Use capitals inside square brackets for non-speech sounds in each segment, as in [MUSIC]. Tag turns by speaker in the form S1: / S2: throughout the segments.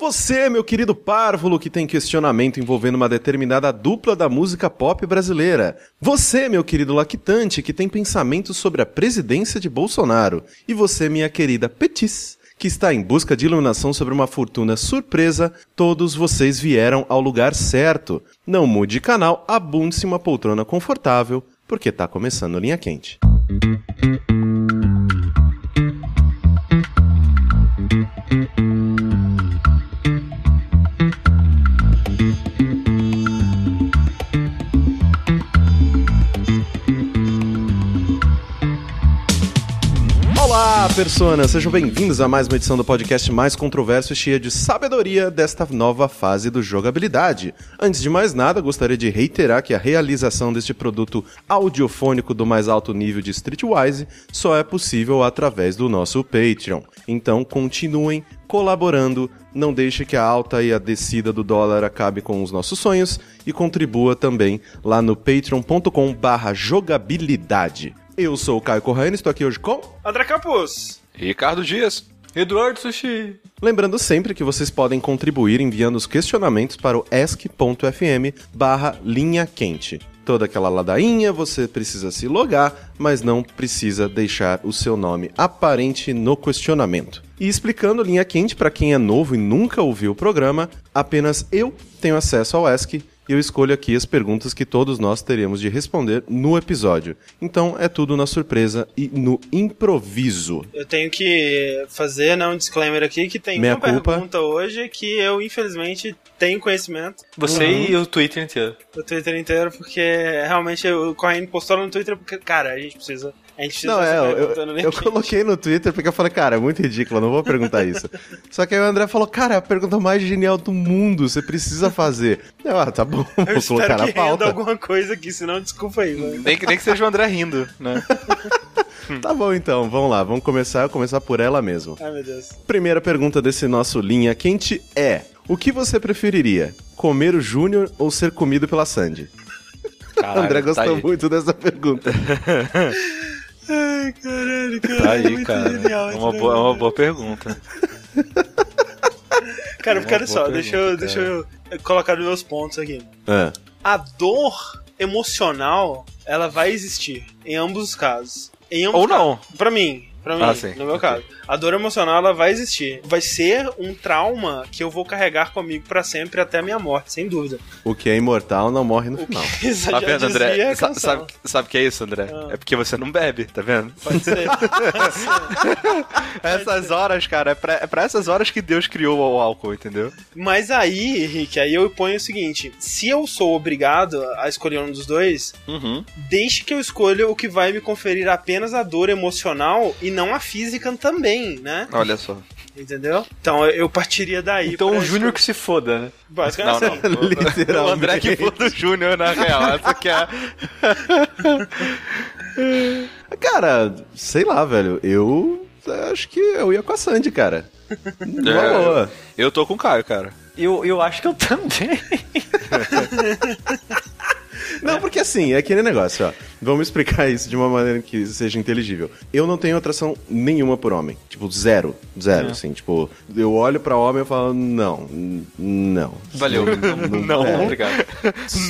S1: Você, meu querido párvulo, que tem questionamento envolvendo uma determinada dupla da música pop brasileira. Você, meu querido lactante, que tem pensamentos sobre a presidência de Bolsonaro. E você, minha querida Petis, que está em busca de iluminação sobre uma fortuna surpresa, todos vocês vieram ao lugar certo. Não mude de canal, abunde-se uma poltrona confortável, porque tá começando Linha Quente. Olá, personas! Sejam bem-vindos a mais uma edição do podcast mais controverso e cheia de sabedoria desta nova fase do jogabilidade. Antes de mais nada, gostaria de reiterar que a realização deste produto audiofônico do mais alto nível de Streetwise só é possível através do nosso Patreon. Então, continuem colaborando, não deixe que a alta e a descida do dólar acabe com os nossos sonhos e contribua também lá no patreon.com barra jogabilidade. Eu sou o Caio Corrêa, estou aqui hoje com...
S2: André Campos.
S3: Ricardo Dias.
S4: Eduardo Sushi.
S1: Lembrando sempre que vocês podem contribuir enviando os questionamentos para o ask.fm barra linha quente. Toda aquela ladainha, você precisa se logar, mas não precisa deixar o seu nome aparente no questionamento. E explicando linha quente para quem é novo e nunca ouviu o programa, apenas eu tenho acesso ao Ask e eu escolho aqui as perguntas que todos nós teremos de responder no episódio. Então é tudo na surpresa e no improviso.
S2: Eu tenho que fazer né, um disclaimer aqui que tem
S1: Meia
S2: uma
S1: culpa.
S2: pergunta hoje que eu, infelizmente, tenho conhecimento
S4: Você e o Twitter inteiro.
S2: do Twitter inteiro, porque realmente o Corrêa postou no Twitter porque, cara, a gente precisa. A gente
S1: Não, é, eu,
S2: pergunta
S1: eu, eu coloquei no Twitter porque eu falei, cara, é muito ridículo, não vou perguntar isso. [LAUGHS] Só que aí o André falou, cara, é a pergunta mais genial do mundo, você precisa fazer. Eu, ah, tá bom, [LAUGHS]
S2: Eu
S1: vou colocar na pauta.
S2: alguma coisa aqui, senão desculpa aí. Mano.
S3: Nem que, nem que seja o André rindo, né? [LAUGHS]
S1: Tá bom então, vamos lá, vamos começar, começar por ela mesmo.
S2: Ai, meu Deus.
S1: Primeira pergunta desse nosso linha quente é: o que você preferiria? Comer o Júnior ou ser comido pela Sandy?
S3: Caralho,
S1: André gostou
S3: tá
S1: muito dessa pergunta.
S2: Ai, caralho, cara.
S3: Tá aí,
S2: muito
S3: cara.
S2: genial,
S3: É uma, boa, é uma boa pergunta. [LAUGHS]
S2: Cara, porque
S3: uma
S2: olha só, deixa, eu, deixa eu colocar nos meus pontos aqui.
S1: É.
S2: A dor emocional, ela vai existir em ambos os casos. Em ambos
S3: Ou
S2: os casos.
S3: não.
S2: Pra mim, pra mim,
S3: Ah, sim.
S2: no meu
S3: Ok.
S2: caso. A dor emocional, ela vai existir. Vai ser um trauma que eu vou carregar comigo pra sempre até a minha morte, sem dúvida.
S1: O que é imortal não morre no final. [LAUGHS]
S2: Isso
S3: Tá vendo, André? Sa- sabe, sabe o que é isso, André?
S2: Ah.
S3: É porque você não bebe, tá vendo?
S2: Pode ser. Pode ser. [LAUGHS]
S3: Essas horas, cara, é pra, é pra essas horas que Deus criou o álcool, entendeu?
S2: Mas aí, Henrique, aí eu ponho o seguinte: se eu sou obrigado a escolher um dos dois,
S3: Uhum.
S2: deixe que eu escolha o que vai me conferir apenas a dor emocional e não a física também, né?
S3: Olha só.
S2: Entendeu? Então eu- partiria daí.
S4: Então o Júnior que se foda, né?
S3: Não,
S2: Basicamente, assim.
S3: não. [LAUGHS]
S1: Literalmente.
S3: O André que foi do Júnior, na real. Essa que é. [LAUGHS]
S1: Cara, sei lá, velho. Eu acho que eu ia com a Sandy, cara.
S3: É.
S1: boa.
S3: Eu tô com o Caio, cara.
S4: Eu, eu acho que eu também. [LAUGHS]
S1: Não, porque assim, é aquele negócio, ó. Vamos explicar isso de uma maneira que seja inteligível. Eu não tenho atração nenhuma por homem. Tipo, zero. Zero, assim. Tipo, eu olho pra homem e falo, não, não.
S4: Valeu.
S3: Não,
S1: É.
S3: obrigado.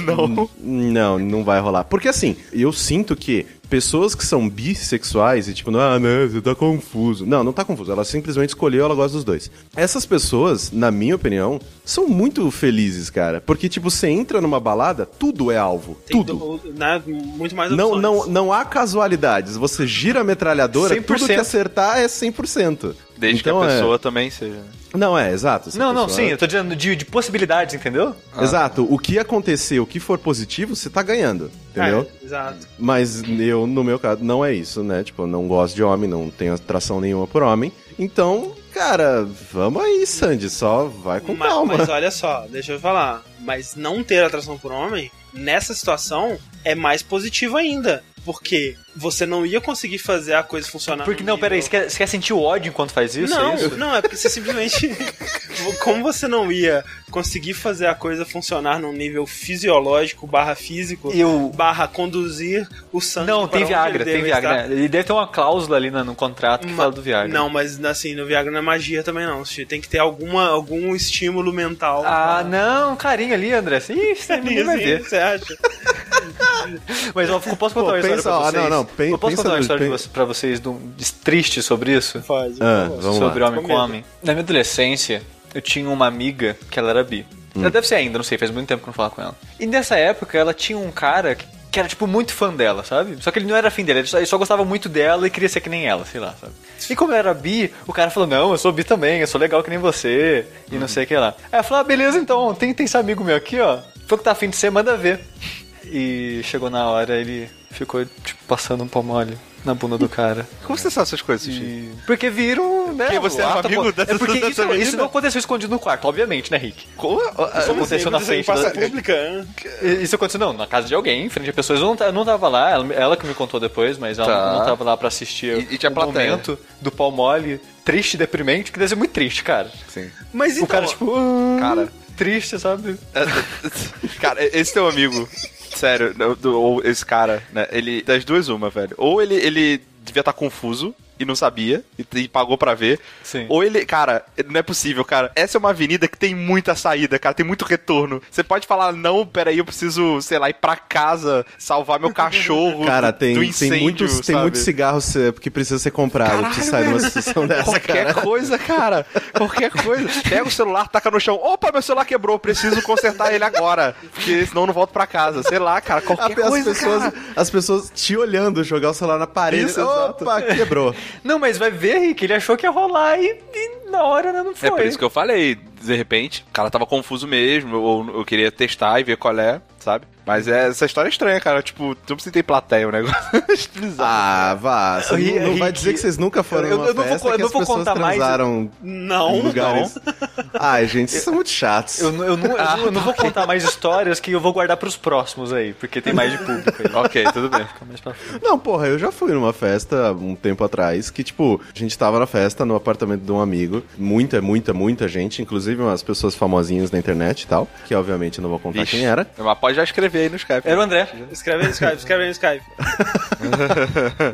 S3: Não.
S1: Não, não vai rolar. Porque assim, eu sinto que pessoas que são bissexuais e tipo, ah, não, você tá confuso. Não, não tá confuso. Ela simplesmente escolheu, ela gosta dos dois. Essas pessoas, na minha opinião, são muito felizes, cara. Porque, tipo, você entra numa balada, tudo é alvo.
S2: tem
S1: tudo.
S2: do- né, muito mais
S1: Não,
S2: opções.
S1: não, não há casualidades. Você gira a metralhadora,
S4: 100%.
S1: tudo que acertar é 100%.
S3: Desde
S1: Então,
S3: que a
S1: é-
S3: pessoa também seja.
S1: Não, é, exato.
S4: Não, não, sim, eu tô dizendo de, de possibilidades, entendeu?
S1: Exato. O que acontecer, o que for positivo, você tá ganhando. Entendeu?
S2: É, exato.
S1: Mas eu, no meu caso, não é isso, né? Tipo, eu não gosto de homem, não tenho atração nenhuma por homem. Então, cara, vamos aí, Sandy, só vai com
S2: Ma-
S1: calma.
S2: Mas olha só, deixa eu falar. Mas não ter atração por homem, nessa situação, é mais positivo ainda. Porque você não ia conseguir fazer a coisa funcionar.
S4: Porque não,
S2: nível-
S4: peraí, você quer, você quer sentir o ódio enquanto faz isso?
S2: Não,
S4: é isso?
S2: não, é porque você simplesmente. [LAUGHS] Como você não ia conseguir fazer a coisa funcionar num nível fisiológico barra físico,
S4: Eu-
S2: barra conduzir o sangue.
S4: Não, tem Viagra, tem Viagra.
S2: estar.
S4: Ele deve ter uma cláusula ali no, no contrato que
S2: Ma-
S4: fala do Viagra.
S2: Não, mas assim, no Viagra não é magia também não. Tem que ter alguma, algum estímulo mental.
S4: Ah, não, ali, André. Ixi, [LAUGHS] ninguém vai ver.
S2: Você acha? [LAUGHS]
S4: Mas eu posso contar
S1: Pô,
S4: uma história
S1: pensa-
S4: pra
S1: ah,
S4: vocês?
S1: não, não, pen-
S4: eu posso
S1: pensa
S4: contar uma história
S1: pen-
S4: pra vocês um- triste sobre isso?
S2: Faz.
S1: Ah, vamos
S4: sobre
S1: lá.
S4: homem
S2: Com
S4: homem. Na minha adolescência, eu tinha uma amiga que ela era bi. Ela deve ser ainda, não sei, faz muito tempo que eu não falo com ela. E nessa época, ela tinha um cara que, que era, tipo, muito fã dela, sabe? Só que ele não era fã dela, ele só, ele só gostava muito dela e queria ser que nem ela, sei lá, sabe? E como era bi, o cara falou, não, eu sou bi também, eu sou legal que nem você, e não sei o que lá. Aí ela falou, ah, beleza, então, tem, tem esse amigo meu aqui, ó, foi que tá afim de ser, manda ver. E chegou na hora, ele ficou, tipo, passando um pau mole na bunda do cara.
S3: Como você sabe essas coisas, Sushi?
S4: E- Porque viram, né?
S3: Porque você era
S4: ato-
S3: amigo dessa-
S4: É porque
S3: dessa
S4: isso, isso não aconteceu escondido no quarto, obviamente, né, Rick?
S3: Como?
S4: Isso
S2: assim?
S4: aconteceu na frente da...
S2: pública? né?
S4: Isso aconteceu, não, na casa de alguém, em frente a pessoas. Eu não, não tava lá, ela, ela que me contou depois, mas ela
S3: Tá.
S4: não tava lá pra assistir
S3: E- e tinha
S4: o momento do pau mole, triste, deprimente, que deve ser muito triste, cara.
S3: Sim.
S2: Mas então,
S4: o cara, tipo, ah,
S3: Cara.
S4: triste, sabe? [LAUGHS]
S3: cara, esse teu amigo, sério, ou esse cara, né? Ele. Das duas, uma, velho. Ou ele, ele devia estar confuso e não sabia, e, e pagou pra ver.
S4: Sim.
S3: Ou ele. Cara, não é possível, cara. Essa é uma avenida que tem muita saída, cara. Tem muito retorno. Você pode falar, não, peraí, eu preciso, sei lá, ir pra casa, salvar meu [LAUGHS] cachorro.
S1: Cara, tem,
S3: do
S1: tem,
S3: incêndio,
S1: muitos, tem
S3: sabe?
S1: muitos cigarros que precisa ser comprado
S3: Caralho,
S1: pra sair numa situação dessa,
S3: Qualquer
S1: cara.
S3: coisa, cara. Qualquer coisa. Pega o celular, taca no chão. Opa, meu celular quebrou. Preciso consertar ele agora. Porque senão eu não volto pra casa. Sei lá, cara. Qualquer
S1: as,
S3: coisa,
S1: pessoas,
S3: cara.
S1: as pessoas te olhando jogar o celular na parede.
S3: Isso.
S1: Opa, quebrou.
S4: Não, mas vai ver, Rick, ele achou que ia rolar e, e na hora né, não foi.
S3: É por isso que eu falei. De repente, o cara tava confuso mesmo. Ou eu queria testar e ver qual é, sabe? Mas é, essa história é estranha, cara. Tipo, não precisa ter plateia o negócio. [LAUGHS] Bizarro.
S1: Ah, vá. Você não, não vai dizer que vocês nunca foram
S4: eu-
S1: numa
S4: eu não vou eu
S1: que
S4: não
S1: as
S4: vou
S1: pessoas
S4: contar mais-
S2: não,
S1: em lugares... Ai, gente, vocês são muito chatos.
S4: Eu, não- eu não, eu, não, eu não vou [LAUGHS] contar mais histórias que eu vou guardar pros próximos aí, porque tem mais de público aí. [LAUGHS]
S3: ok, tudo bem.
S4: Fica mais pra frente.
S1: Não, porra, eu já fui numa festa um tempo atrás que, tipo, a gente tava na festa no apartamento de um amigo. Muita, muita, muita gente, inclusive umas pessoas famosinhas na internet e tal, que obviamente eu não vou contar
S3: Vixe.
S1: quem era.
S3: Mas pode já escrever aí no Skype.
S4: Era o André.
S2: Escreve aí no Skype, escreve aí no Skype.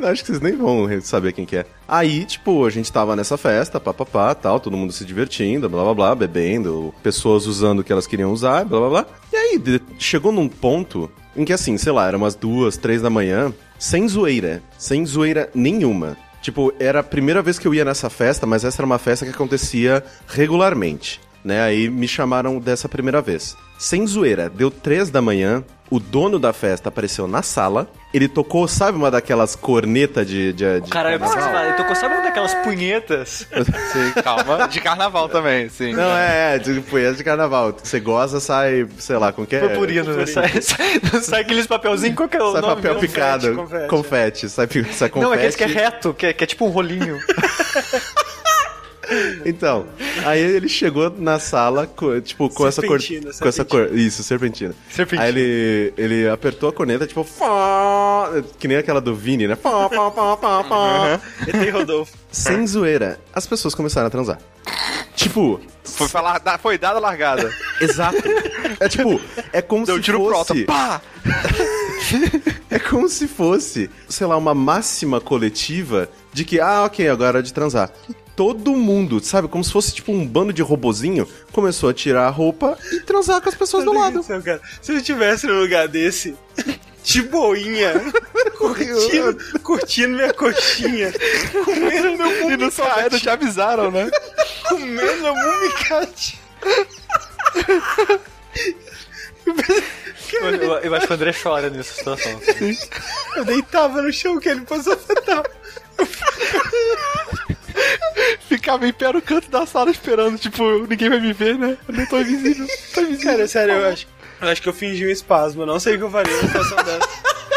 S2: [LAUGHS]
S1: Acho que vocês nem vão saber quem que é. Aí, tipo, a gente tava nessa festa, papapá, tal, todo mundo se divertindo, blá blá blá, bebendo, pessoas usando o que elas queriam usar, blá blá blá. E aí, chegou num ponto em que, assim, sei lá, eram umas duas, três da manhã, sem zoeira, sem zoeira nenhuma. Tipo, era a primeira vez que eu ia nessa festa, mas essa era uma festa que acontecia regularmente, né? Aí me chamaram dessa primeira vez. Sem zoeira, deu três da manhã, o dono da festa apareceu na sala, ele tocou, sabe uma daquelas cornetas de, de, de
S4: Caralho,
S1: carnaval?
S4: você fala, eu tô sabe uma daquelas punhetas? [LAUGHS]
S3: Sim, calma. De carnaval também, sim.
S1: Não, é, é, de punheta de carnaval. Você goza, sai, sei lá, com que é?
S4: Purpurino, né? Sai, sai, [LAUGHS] sai aqueles papelzinhos, qual que é o
S1: Sai
S4: nome?
S1: papel
S2: confete,
S1: picado,
S2: confete.
S1: confete, sai, sai confete.
S4: Não, é aquele que é reto, que é, que é tipo um rolinho. [LAUGHS]
S1: Então, aí ele chegou na sala, tipo, com essa cor.
S2: Serpentina,
S1: Com essa cor. Isso, serpentina.
S4: Serpentina.
S1: Aí ele, ele apertou a corneta, tipo, fó, que nem aquela do Vini, né? Fó, fó, fó, fó, fó.
S2: E Rodolfo.
S1: Sem zoeira, as pessoas começaram a transar. Tipo,
S3: Foi, falar, foi dada a largada.
S1: exato. É tipo, é como
S3: Deu
S1: se
S3: tiro pro
S1: fosse.
S3: alto. Pá! [LAUGHS]
S1: É como se fosse, sei lá, uma máxima coletiva de que, ah, ok, agora é de transar. Todo mundo, sabe, como se fosse tipo um bando de robozinho, começou a tirar a roupa e transar com as pessoas do lado.
S2: Céu, cara. Se eu estivesse num lugar desse, [LAUGHS] de boinha, [LAUGHS] curtindo, curtindo minha coxinha, comendo meu
S3: E não souberam,
S2: mumicate,
S3: te avisaram, né?
S2: comendo meu mumicate.
S4: Eu, eu- eu acho que o André chora nessa situação.
S2: Eu deitava no chão que ele passou a afetar. [LAUGHS]
S3: Ficava em pé no canto da sala esperando, tipo, ninguém vai me ver, né? Eu não tô invisível. Tô invisível.
S2: Cara, sério, eu acho, eu acho que eu fingi um espasmo. Eu não sei o que eu faria numa situação dessa. [LAUGHS]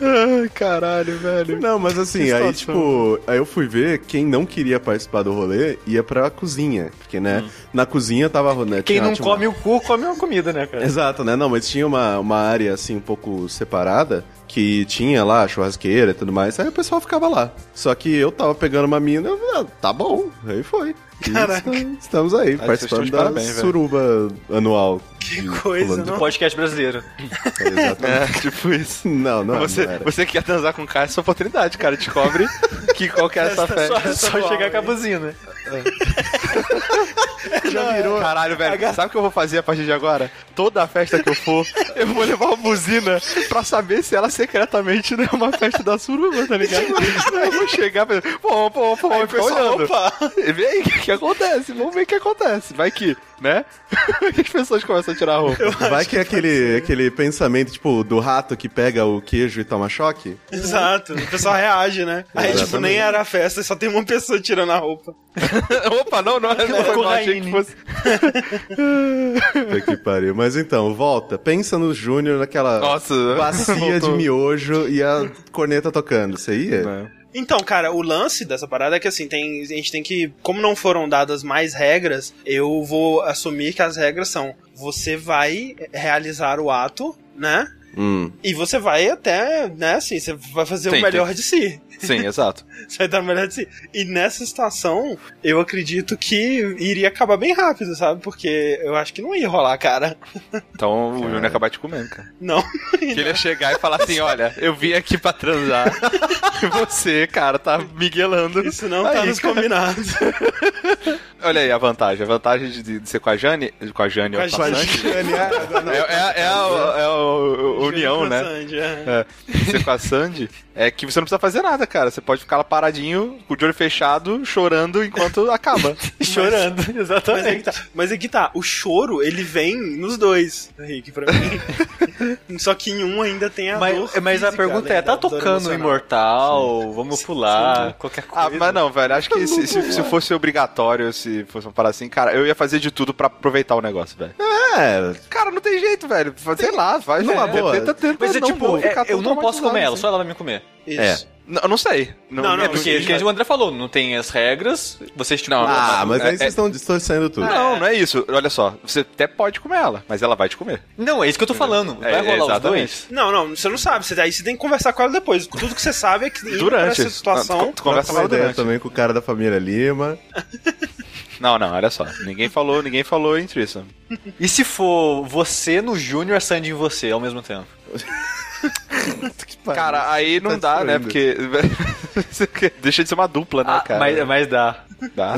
S3: Ai, caralho, velho.
S1: Não, mas assim, aí tipo, aí eu fui ver quem não queria participar do rolê ia pra cozinha. Porque, né, na cozinha tava. Né,
S4: Hum. Quem não
S1: uma-
S4: come o cu, come uma comida, né, cara?
S1: Exato, né? Não, mas tinha uma, uma área assim um pouco separada que tinha lá churrasqueira e tudo mais. Aí o pessoal ficava lá. Só que eu tava pegando uma mina, eu falei, ah, tá bom. Aí foi.
S2: Caraca.
S1: Estamos aí,
S3: vocês
S1: participando da
S3: parabéns, velho.
S1: suruba anual.
S2: Que coisa, não?
S4: Podcast brasileiro.
S1: tal. Exatamente. [LAUGHS]
S3: É, tipo isso.
S1: Não, não,
S3: você,
S1: não
S3: você que quer transar com o cara, é sua oportunidade, cara. Descobre que qual que é essa festa.
S2: só-
S4: Só chegar com a buzina. [LAUGHS]
S3: Já virou. Caralho, velho. Sabe o que eu vou fazer a partir de agora? Toda festa que eu for, [LAUGHS] eu vou levar uma buzina pra saber se ela secretamente não é uma festa da suruba, tá ligado? eu vou chegar pra. Pô, pô, pô,
S2: pessoal,
S3: olhando.
S2: opa.
S3: Vê aí o que, que acontece. Vamos ver o que acontece. Vai que, né? que [LAUGHS] as pessoas começam a tirar a roupa.
S1: Vai que é aquele, aquele pensamento, tipo, do rato que pega o queijo e toma choque?
S2: Exato, o pessoal reage, né? Aí, tipo,
S1: Exatamente.
S2: nem era a festa, só tem uma pessoa tirando a roupa. [LAUGHS]
S3: Opa, não, não, não, não, não achei que fosse. [LAUGHS]
S1: Puta que pariu. Mas então, volta. Pensa no Júnior naquela
S3: Nossa,
S1: bacia de
S3: voltou.
S1: miojo e a corneta tocando. Você ia?
S3: Não.
S2: Então, cara, o lance dessa parada é que assim, tem, a gente tem que. Como não foram dadas mais regras, eu vou assumir que as regras são: você vai realizar o ato, né?
S1: Hum.
S2: E você vai até, né, assim, você vai fazer o melhor de si.
S3: Sim, exato. [LAUGHS]
S2: Você vai dar o melhor de si. E nessa situação, eu acredito que iria acabar bem rápido, sabe? Porque eu acho que não ia rolar, cara. [LAUGHS]
S3: Então o Júnior ia acabar te comendo, cara.
S2: Não.
S3: Que ele ia chegar e falar assim: olha, eu vim aqui pra transar. E você, cara, tá miguelando.
S2: Isso não tá
S3: Aí,
S2: nos
S3: cara.
S2: combinados. [LAUGHS]
S3: Olha aí a vantagem. A vantagem de, de ser com a Jane. Com a Jane,
S2: Com a
S3: a
S2: Jane.
S3: Sandy,
S1: É,
S3: É, é, é, a, é a- a união, né?
S2: Sandy, é.
S3: É, ser com a Sandy é que você não precisa fazer nada, cara. Você pode ficar lá paradinho, com o olho fechado, chorando enquanto [LAUGHS] acaba.
S4: Chorando, [LAUGHS]
S2: Mas é, que
S4: exatamente.
S2: tá, mas é que tá, o choro, ele vem nos dois, Rick, pra mim. [LAUGHS] Só que em um ainda tem a
S4: Mas,
S2: dor
S4: mas a
S2: física,
S4: pergunta é, tá tocando. Imortal, vamos pular,
S2: Sim.
S4: qualquer coisa.
S3: Ah, mas não, velho. Acho que se, se, se fosse obrigatório, se fosse uma parada assim, cara, eu ia fazer de tudo pra aproveitar o negócio, velho.
S1: É,
S3: Cara, não tem jeito, velho. Sei lá, vai.
S1: Numa
S3: é,
S1: boa.
S3: Tenta, tenta,
S4: Mas é
S3: não
S4: tipo,
S3: vou
S4: é, eu não posso comer ela,
S3: assim.
S4: só ela vai me comer.
S2: Isso.
S3: Não, eu não sei.
S2: Não, não,
S3: é
S4: Porque,
S3: porque-
S4: o André falou, não tem as regras, vocês tipo,
S3: Não,
S1: ah, mas aí
S3: é-
S1: vocês estão distorcendo tudo.
S3: Não, não é isso. Olha só, você até pode comer ela, mas ela vai te comer.
S4: Não, é isso que eu tô falando. Vai
S3: É,
S4: rolar os
S3: exatamente.
S4: dois?
S2: Não, não, você não sabe. Você, aí você tem que conversar com ela depois. Tudo que você sabe é que
S3: Durante.
S2: essa situação.
S3: Não, tu- tu conversa com ela
S1: ideia
S3: durante.
S1: também com o cara da família Lima. [LAUGHS]
S3: Não, não, olha só. Ninguém falou, ninguém falou entre isso.
S4: E se for você no Júnior, a Sandy em você ao mesmo tempo? [LAUGHS]
S3: Cara, aí não
S1: Tá
S3: dá, né? Porque. [LAUGHS] Deixa de ser uma dupla, né,
S4: Ah,
S3: cara?
S4: mas, mas dá.
S3: Dá.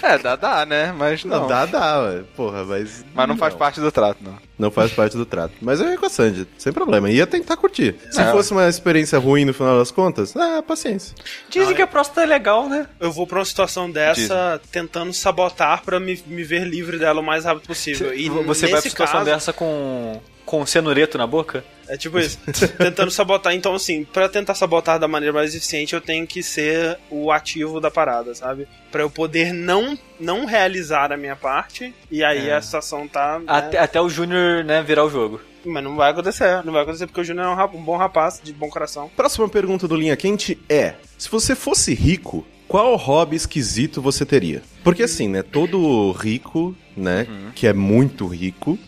S3: É, dá, dá, né? Mas não.
S1: Não, dá, dá, ué. porra, mas.
S3: Mas não faz parte do trato, não.
S1: Não faz parte do trato. Mas eu ia com a Sandy, sem problema. Ia tentar curtir. Se
S3: É.
S1: fosse uma experiência ruim no final das contas, ah, paciência.
S4: Dizem que a próstata é legal, né?
S2: Eu vou pra uma situação dessa tentando sabotar pra me, me ver livre dela o mais rápido possível. E
S4: você vai pra
S2: nesse
S4: situação
S2: caso,
S4: dessa com, com cenureto na boca?
S2: É tipo isso. tentando sabotar. Então, assim, pra tentar sabotar da maneira mais eficiente, eu tenho que ser o ativo da parada, sabe? Pra eu poder não, não realizar a minha parte. E aí
S4: É.
S2: a situação tá. né?
S4: Até, até o Júnior, né, virar o jogo.
S2: Mas não vai acontecer. Não vai acontecer porque o Júnior é um, rap- um bom rapaz, de bom coração.
S1: Próxima pergunta do Linha Quente é: se você fosse rico, qual hobby esquisito você teria? Porque assim, né, todo rico, né, que é muito rico,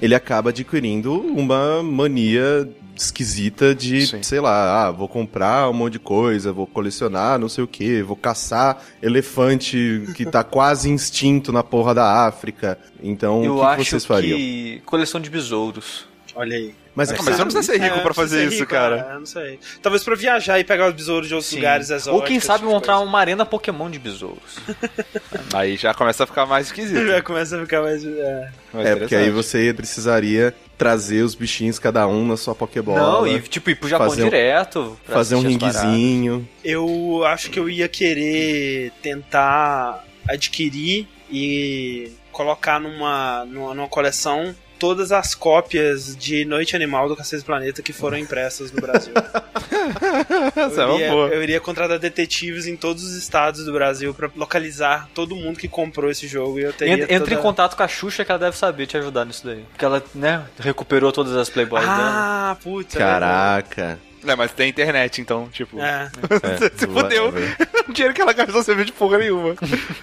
S1: ele acaba adquirindo uma mania esquisita de,
S3: Sim.
S1: sei lá, ah, vou comprar um monte de coisa, vou colecionar não sei o que, vou caçar elefante que tá [LAUGHS] quase extinto na porra da África. Então,
S4: eu
S1: o que, que
S4: acho
S1: vocês fariam?
S4: que coleção de besouros.
S2: Olha aí.
S1: Mas é
S3: Mas você não precisa ser rico
S2: É,
S3: pra fazer isso,
S2: rico,
S3: cara.
S2: É, não sei. Talvez pra viajar e pegar os besouros de outros
S4: Sim.
S2: lugares exóticos.
S4: Ou quem sabe
S2: tipo
S4: montar uma arena Pokémon de besouros. [LAUGHS]
S3: Aí já começa a ficar mais esquisito.
S2: Já começa a ficar mais. É.
S3: Mais
S1: É, porque aí você precisaria trazer os bichinhos cada um na sua Pokébola.
S4: Não, e tipo, ir pro Japão
S1: Fazer um-
S4: direto. pra
S1: fazer um ringuezinho.
S2: Eu acho que eu ia querer tentar adquirir e colocar numa, numa, numa coleção todas as cópias de Noite Animal do Cacete do Planeta que foram impressas no Brasil. [LAUGHS]
S3: Essa é
S2: eu,
S3: uma
S2: iria,
S3: boa.
S2: eu iria contratar detetives em todos os estados do Brasil pra localizar todo mundo que comprou esse jogo e eu teria
S4: Entra, entra
S2: toda...
S4: em contato com a Xuxa que ela deve saber te ajudar nisso daí. Porque ela, né, recuperou todas as Playboys dela.
S2: Ah, putz. é verdade.
S3: É, mas tem internet, então, tipo.
S2: É. [LAUGHS]
S1: É,
S3: Se fodeu. [LAUGHS] o dinheiro que ela gastou serviu de porra nenhuma.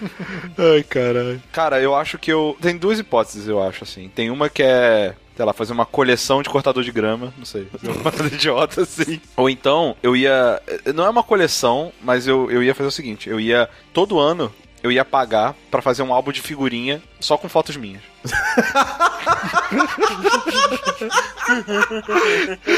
S3: [LAUGHS] Ai, caralho. Cara, eu acho que eu. Tem duas hipóteses, eu acho, assim. Tem uma que é. Sei lá, fazer uma coleção de cortador de grama, não sei, fazer uma coisa idiota assim. Ou então, eu ia. Não é uma coleção, mas eu, eu ia fazer o seguinte: eu ia. Todo ano, eu ia pagar pra fazer um álbum de figurinha só com fotos minhas. [LAUGHS]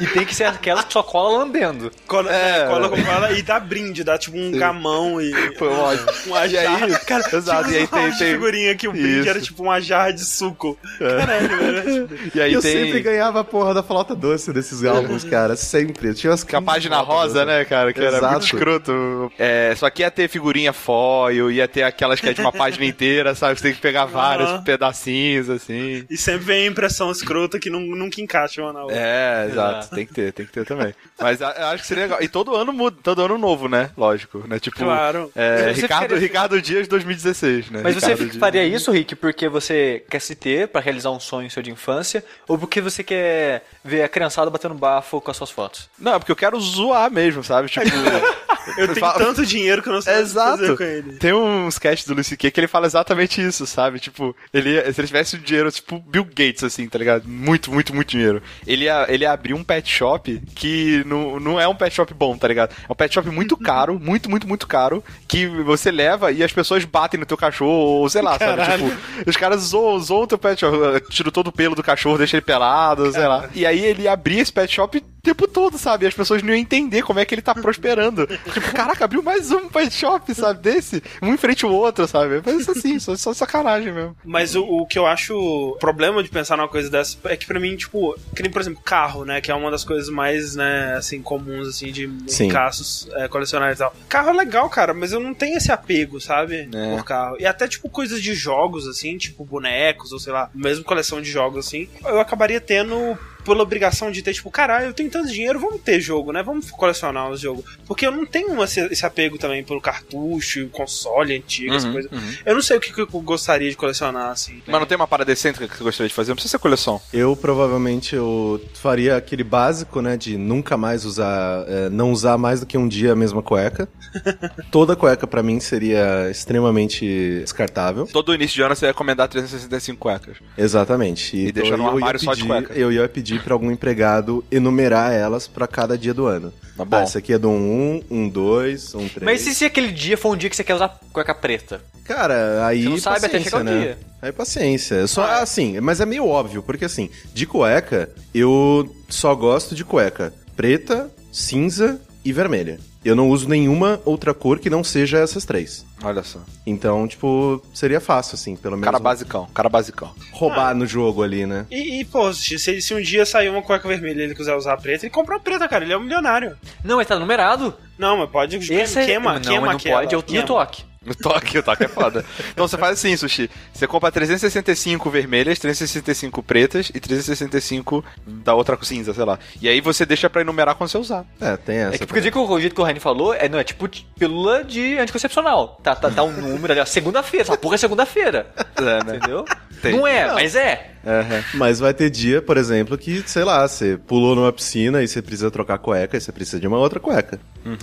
S4: E tem que ser aquelas que só cola lambendo.
S2: Cola,
S3: É.
S2: é, cola com cola e dá brinde, dá tipo um gamão e. [LAUGHS]
S3: Foi ótimo.
S2: Uma
S3: E aí-
S2: jarra. Cara, [LAUGHS]
S3: Exato,
S2: tinha
S3: e aí tem- tem-
S2: figurinha que o brinde
S3: Isso.
S2: era tipo uma jarra de suco. Caralho, velho.
S3: E aí
S1: eu
S3: tem.
S1: sempre ganhava a porra da flauta doce desses álbuns, cara. Sempre. Eu tinha as
S3: Com a página rosa, né, cara? Que era
S1: Exato.
S3: muito escroto. É, só que ia ter figurinha foil, ia ter aquelas que é de uma página [LAUGHS] inteira, sabe? Você tem que pegar vários
S2: Aham.
S3: pedacinhos, assim.
S2: E sempre vem a impressão escrota que não, nunca encaixa uma na outra.
S3: É, exato.
S4: Exato.
S3: Tem que ter, tem que ter também. Mas a- acho que seria legal. E todo ano muda, todo ano novo, né? Lógico, né? Tipo,
S2: Claro.
S3: é,
S4: Você
S3: Ricardo,
S4: ficaria-
S3: Ricardo Dias 2016, né?
S4: Mas você
S3: Ricardo Dias.
S4: faria isso, Rick, porque você quer se ter pra realizar um sonho seu de infância, ou porque você quer ver a criançada batendo bafo com as suas fotos?
S3: Não, é porque eu quero zoar mesmo, sabe? Tipo. [LAUGHS]
S2: Eu tenho
S3: falo-
S2: tanto dinheiro que eu não sei o que
S3: Exato.
S2: Fazer com ele.
S3: Tem um sketch do Lucy que ele fala exatamente isso, sabe? Tipo, ele se ele tivesse o dinheiro, tipo Bill Gates, assim, tá ligado? Muito, muito, muito dinheiro. Ele ia, ele ia abrir um pet shop que não, não é um pet shop bom, tá ligado? É um pet shop muito caro, muito, muito, muito caro, que você leva e as pessoas batem no teu cachorro, ou sei lá, sabe?
S2: Caralho.
S3: Tipo, os caras zoam, zoam o teu pet shop, tiram todo o pelo do cachorro, deixa ele pelado, sei lá. E aí ele ia abrir esse pet shop tempo todo, sabe? As pessoas não iam entender como é que ele tá prosperando. [LAUGHS] tipo, caraca, abriu mais um pet shop, sabe? Desse, um em frente ao outro, sabe? Mas isso assim, só, só sacanagem mesmo.
S2: Mas o, o que eu acho problema de pensar numa coisa dessa é que pra mim, tipo, que nem, por exemplo, carro, né? Que é uma das coisas mais, né, assim, comuns, assim, de
S1: Sim.
S2: casos é, colecionários e tal. Carro é legal, cara, mas eu não tenho esse apego, sabe?
S3: É.
S2: Por carro. E até, tipo, coisas de jogos, assim, tipo bonecos, ou sei lá, mesmo coleção de jogos, assim, eu acabaria tendo pela obrigação de ter, tipo, caralho, eu tenho tanto dinheiro, vamos ter jogo, né? Vamos colecionar os jogos. Porque eu não tenho esse, esse apego também pelo cartucho, console antigo, essa
S3: Uhum,
S2: coisa.
S3: uhum.
S2: Eu não sei o que, que eu gostaria de colecionar, assim.
S3: Mas não tem uma parada excêntrica que você gostaria de fazer? Não precisa ser coleção.
S1: Eu provavelmente eu faria aquele básico, né, de nunca mais usar, é, não usar mais do que um dia a mesma cueca. [LAUGHS] Toda cueca pra mim seria extremamente descartável.
S3: Todo início de ano você ia recomendar 365 cuecas.
S1: Exatamente.
S3: E deixar no
S1: eu ia
S3: armário só de cueca.
S1: Eu ia pedir pra algum empregado enumerar elas pra cada dia do ano.
S3: Tá bom.
S1: Ah, esse aqui é do 1, um 2, um 3.
S4: Mas e se aquele dia for um dia que você quer usar cueca preta?
S1: Cara, aí
S4: Você não sabe até
S1: paciência,
S4: chegar o
S1: né?
S4: dia.
S1: Aí paciência. Eu só,
S4: Ah, é.
S1: assim, mas é meio óbvio, porque assim, de cueca, eu só gosto de cueca preta, cinza e vermelha. Eu não uso nenhuma outra cor que não seja essas três.
S3: Olha só.
S1: Então, tipo, seria fácil, assim, pelo menos
S3: Cara basicão, cara basicão.
S1: roubar no jogo ali, né?
S2: E, e, pô, se, se um dia sair uma cueca vermelha e ele quiser usar a preta, ele compra a preta, cara. Ele é um milionário.
S4: Não, ele tá numerado.
S2: Não, mas pode
S4: Esse é...
S2: queima,
S4: não,
S2: queima
S4: mas não
S2: aquela,
S4: pode, é o
S2: queima.
S4: toque. [LAUGHS]
S3: O toque, o toque é foda. Então você faz assim, Sushi. Você compra 365 vermelhas, 365 pretas e 365 da outra cinza, sei lá. E aí você deixa pra enumerar quando você usar.
S1: É, tem essa.
S4: É que porque o jeito que o- o jeito que o Rani falou é, não, é tipo pílula de anticoncepcional. Tá, tá, tá um número ali, ó, segunda-feira. Essa porra é segunda-feira. [LAUGHS]
S3: É, né?
S4: Entendeu?
S3: Tem.
S4: Não é,
S1: Não.
S4: mas é.
S3: Aham.
S1: Mas vai ter dia, por exemplo, que, sei lá, você pulou numa piscina e você precisa trocar cueca e você precisa de uma outra cueca.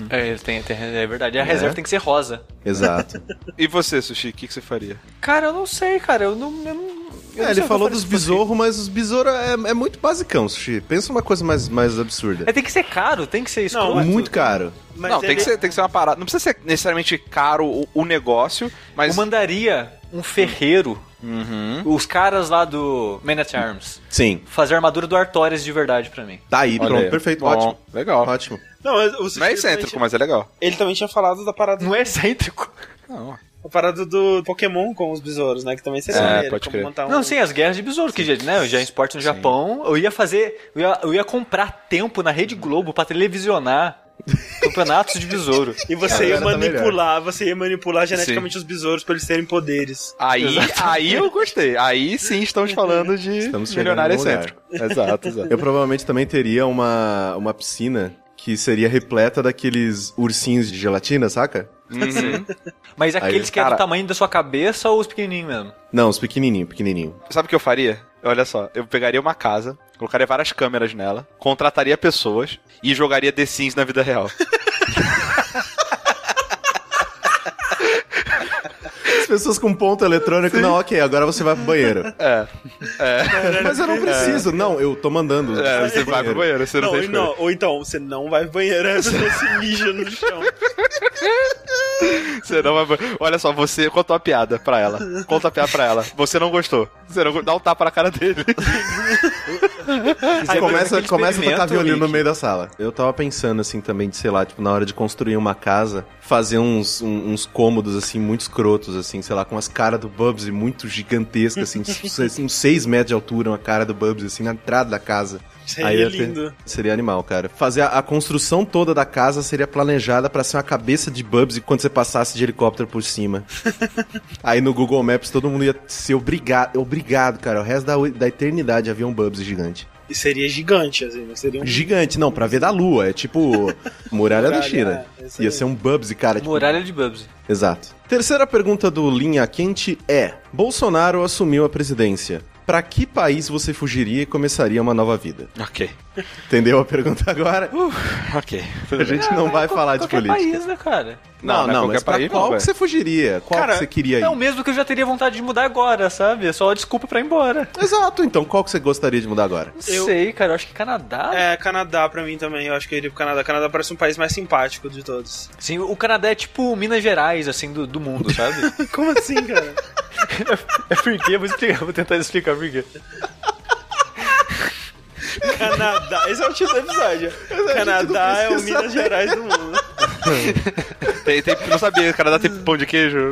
S4: É, tem, tem- é verdade. A reserva tem que ser rosa.
S1: Exato. [LAUGHS]
S3: E você, Sushi, o que, que você faria?
S4: Cara, eu não sei, cara. Eu não. Eu não eu não
S1: É, ele falou dos besouros, mas os besouros é, é muito basicão, Sushi. Pensa uma coisa mais, mais absurda.
S4: É, tem que ser caro, tem que ser escroto.
S2: mas-
S1: muito caro.
S2: Mas
S3: não, tem,
S2: ele-
S3: que ser, tem que ser uma parada. Não precisa ser necessariamente caro o, o negócio, mas.
S4: Eu mandaria um ferreiro,
S3: Uhum.
S4: os caras lá do Man at Arms,
S1: Sim.
S4: fazer a armadura do Artorias de verdade pra mim.
S1: Tá aí,
S3: Olha
S1: pronto,
S3: aí.
S1: perfeito,
S3: Bom,
S1: ótimo.
S3: Legal.
S1: Ótimo.
S2: Não,
S3: Não é excêntrico,
S2: tinha-
S3: mas é legal.
S2: Ele também tinha falado da parada,
S4: Não é excêntrico.
S3: Não.
S2: a parada do Pokémon com os besouros, né? Que também seria
S3: É,
S2: maneiro,
S3: pode crer.
S2: um-
S4: Não, sim, as guerras de besouro, que já, né, eu já exporto no Japão. Eu ia fazer. Eu ia, eu ia comprar tempo na Rede Globo pra televisionar campeonatos de besouro.
S2: E você ia
S1: tá
S2: manipular, você ia manipular geneticamente os besouros pra eles terem poderes.
S3: Aí, aí eu gostei. Aí sim estamos falando de
S1: Estamos
S3: milionário excêntrico. Exato, exato.
S1: Eu provavelmente também teria uma, uma piscina que seria repleta daqueles ursinhos de gelatina, saca?
S3: Uhum.
S4: Mas aqueles que é
S3: cara-
S4: do tamanho da sua cabeça ou os pequenininhos mesmo?
S1: Não, os pequenininhos, pequenininho.
S3: Sabe o que eu faria? Olha só, eu pegaria uma casa, Colocaria várias câmeras nela, contrataria pessoas e jogaria The Sims na vida real. [LAUGHS]
S1: As pessoas com ponto eletrônico, não, ok, agora você vai pro banheiro.
S3: É.
S1: Mas eu não preciso, não, eu tô mandando.
S3: É, você vai pro banheiro, você não,
S2: Não,
S3: tem escolha.
S2: não, ou então, você não vai pro banheiro, [LAUGHS] você se mija no chão.
S3: Você não vai. Olha só, você contou a piada pra ela. Conta a piada pra ela. Você não gostou. Go- Dá um tapa na cara dele. [LAUGHS]
S1: Aí começa, começa a tocar violino no meio da sala. Eu tava pensando, assim, também, de, sei lá, tipo, na hora de construir uma casa, fazer uns, um- uns cômodos, assim, muito escrotos, assim, sei lá, com as caras do Bubsy muito gigantescas, assim, uns uns 6 metros de altura, uma cara do Bubsy, assim, na entrada da casa.
S2: Seria
S1: ia ter-
S2: lindo.
S1: Seria animal, cara. Fazer a, a construção toda da casa seria planejada pra ser uma cabeça de Bubsy quando você passasse de helicóptero por cima. [LAUGHS] Aí no Google Maps todo mundo ia ser obrigado, obrigado, cara. O resto da, da eternidade havia um Bubsy gigante.
S2: E seria gigante, assim, né? Seria um
S1: Gigante, não, pra ver da lua. É tipo [LAUGHS] Muralha da
S2: Muralha,
S1: China.
S2: é,
S1: Ia
S2: aí.
S1: ser um Bubsy, cara. tipo-
S4: Muralha de Bubsy.
S1: Exato. Terceira pergunta do Linha Quente é: Bolsonaro assumiu a presidência. Pra que país você fugiria e começaria uma nova vida?
S3: ok.
S1: Entendeu a pergunta agora?
S3: Ok.
S1: A gente não vai falar de política.
S4: país, né, cara?
S1: Não,
S3: Não,
S1: não,
S3: não
S1: mas pra
S3: país,
S1: qual
S3: não,
S1: que você fugiria? Qual
S2: Cara,
S1: que você queria ir?
S4: É o mesmo que eu já teria vontade de mudar agora, sabe? É só a desculpa pra ir embora.
S1: Exato, então qual que você gostaria de mudar agora?
S4: Não
S2: Eu-
S4: sei, cara. Eu acho que Canadá.
S2: É, Canadá pra mim também. Eu acho que eu iria pro Canadá. Canadá parece um país mais simpático de todos.
S4: Sim, o Canadá é tipo Minas Gerais, assim, do, do mundo, sabe? [LAUGHS]
S2: Como assim, cara?
S4: É porque, vou explicar, vou tentar explicar por quê. [LAUGHS]
S2: Canadá. Esse é o título do episódio. Canadá é o Minas Gerais do mundo. [LAUGHS]
S3: Tem, tem, não sabia, o Canadá tem pão de queijo.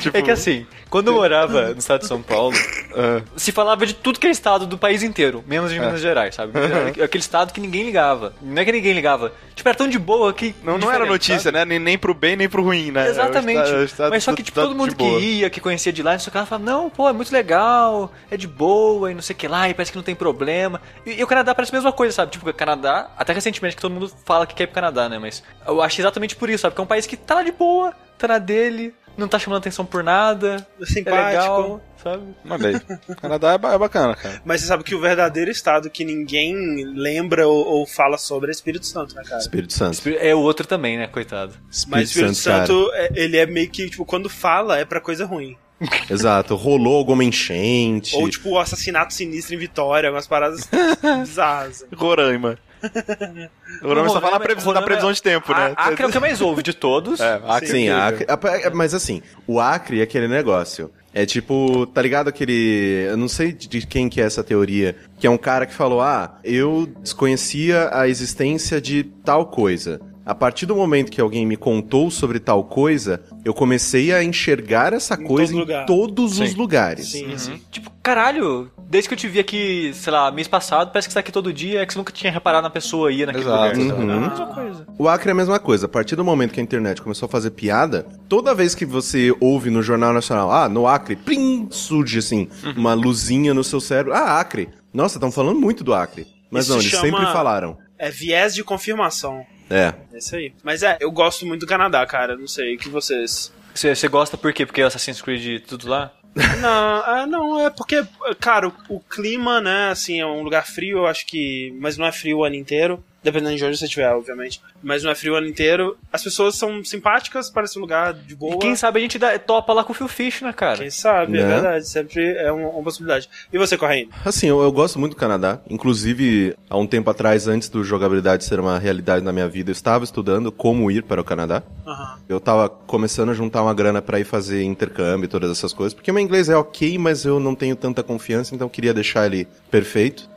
S3: tipo, [LAUGHS]
S4: É que assim, quando eu morava no estado de São Paulo,
S3: ah,
S4: se falava de tudo que é estado do país inteiro, menos de Minas Gerais, sabe? Era Aquele estado que ninguém ligava. Não é que ninguém ligava. Tipo, era tão de boa que.
S3: não, não era notícia,
S4: sabe?
S3: né? Nem, nem pro bem, nem pro ruim, né?
S4: Exatamente.
S3: É o estado- o estado-
S4: Mas só que, tipo,
S3: estado
S4: todo mundo que
S3: boa.
S4: ia, que conhecia de lá, não sei o que, ela falava, não, pô, é muito legal, é de boa, e não sei o que lá, e parece que não tem problema. E, e o Canadá parece a mesma coisa, sabe? Tipo, o Canadá, até recentemente que todo mundo fala que quer ir pro Canadá, né? Mas eu acho exatamente por isso, sabe? Que é um país que tá lá de boa, tá na dele, não tá chamando atenção por nada, é
S2: Simpático.
S4: legal, sabe?
S3: Olha aí. Canadá é, ba- é bacana, cara.
S2: Mas você sabe que o verdadeiro estado que ninguém lembra ou, ou fala sobre é Espírito Santo, né, cara?
S1: Espírito Santo.
S4: É o outro também, né? Coitado.
S2: Mas Espírito
S1: cara.
S2: Santo, é- ele é meio que, tipo, quando fala é pra coisa ruim. [LAUGHS]
S1: Exato. Rolou alguma enchente.
S2: Ou, tipo, o assassinato sinistro em Vitória, umas paradas [LAUGHS] bizarras.
S3: Roraima. [LAUGHS] Roraima só fala na, previsão- na previsão de tempo, né?
S4: A Acre é o que mais ouve de todos.
S3: É, Acre
S1: Sim,
S3: é.
S1: Acre, a- mas assim, o Acre é aquele negócio. É tipo, tá ligado aquele. Eu não sei de quem que é essa teoria. Que é um cara que falou: Ah, eu desconhecia a existência de tal coisa. A partir do momento que alguém me contou sobre tal coisa, eu comecei a enxergar essa coisa
S2: todo
S1: em todos os
S3: Sim.
S1: lugares.
S2: Sim, sim.
S4: Tipo, caralho, desde que eu te vi aqui, sei lá, mês passado, parece que você tá aqui todo dia, é que você nunca tinha reparado na pessoa ia naquele
S3: Exato.
S4: lugar.
S1: Uhum.
S4: É a mesma coisa.
S1: O Acre é a mesma coisa. A partir do momento que a internet começou a fazer piada, toda vez que você ouve no Jornal Nacional, ah, no Acre, plim, surge assim,
S2: Uhum.
S1: uma luzinha no seu cérebro. Ah, Acre. Nossa, estão falando muito do Acre. Mas
S2: Isso
S1: não, eles
S2: chama-
S1: sempre falaram.
S2: É viés de confirmação.
S1: É.
S2: É isso aí. Mas é, eu gosto muito do Canadá, cara. Não sei, o que vocês.
S4: Você, você gosta por quê? Porque Assassin's Creed e tudo lá? [LAUGHS]
S2: Não, ah, não, é porque, cara, o, o clima, né, assim, é um lugar frio, eu acho que. Mas não é frio o ano inteiro. Dependendo de onde você estiver, obviamente. Mas não é frio o ano inteiro. As pessoas são simpáticas, parece um lugar de boa.
S4: E quem sabe a gente dá, topa lá com o Phil Fish, né, cara?
S2: Quem sabe, é
S1: Né?
S2: verdade. Sempre é uma, uma possibilidade. E você, Corrêa?
S1: Assim, eu, eu gosto muito do Canadá. Inclusive, há um tempo atrás, antes do jogabilidade ser uma realidade na minha vida, eu estava estudando como ir para o Canadá.
S2: Aham.
S1: Eu tava começando a juntar uma grana pra ir fazer intercâmbio e todas essas coisas, porque meu inglês é ok, mas eu não tenho tanta confiança, então eu queria deixar ele perfeito.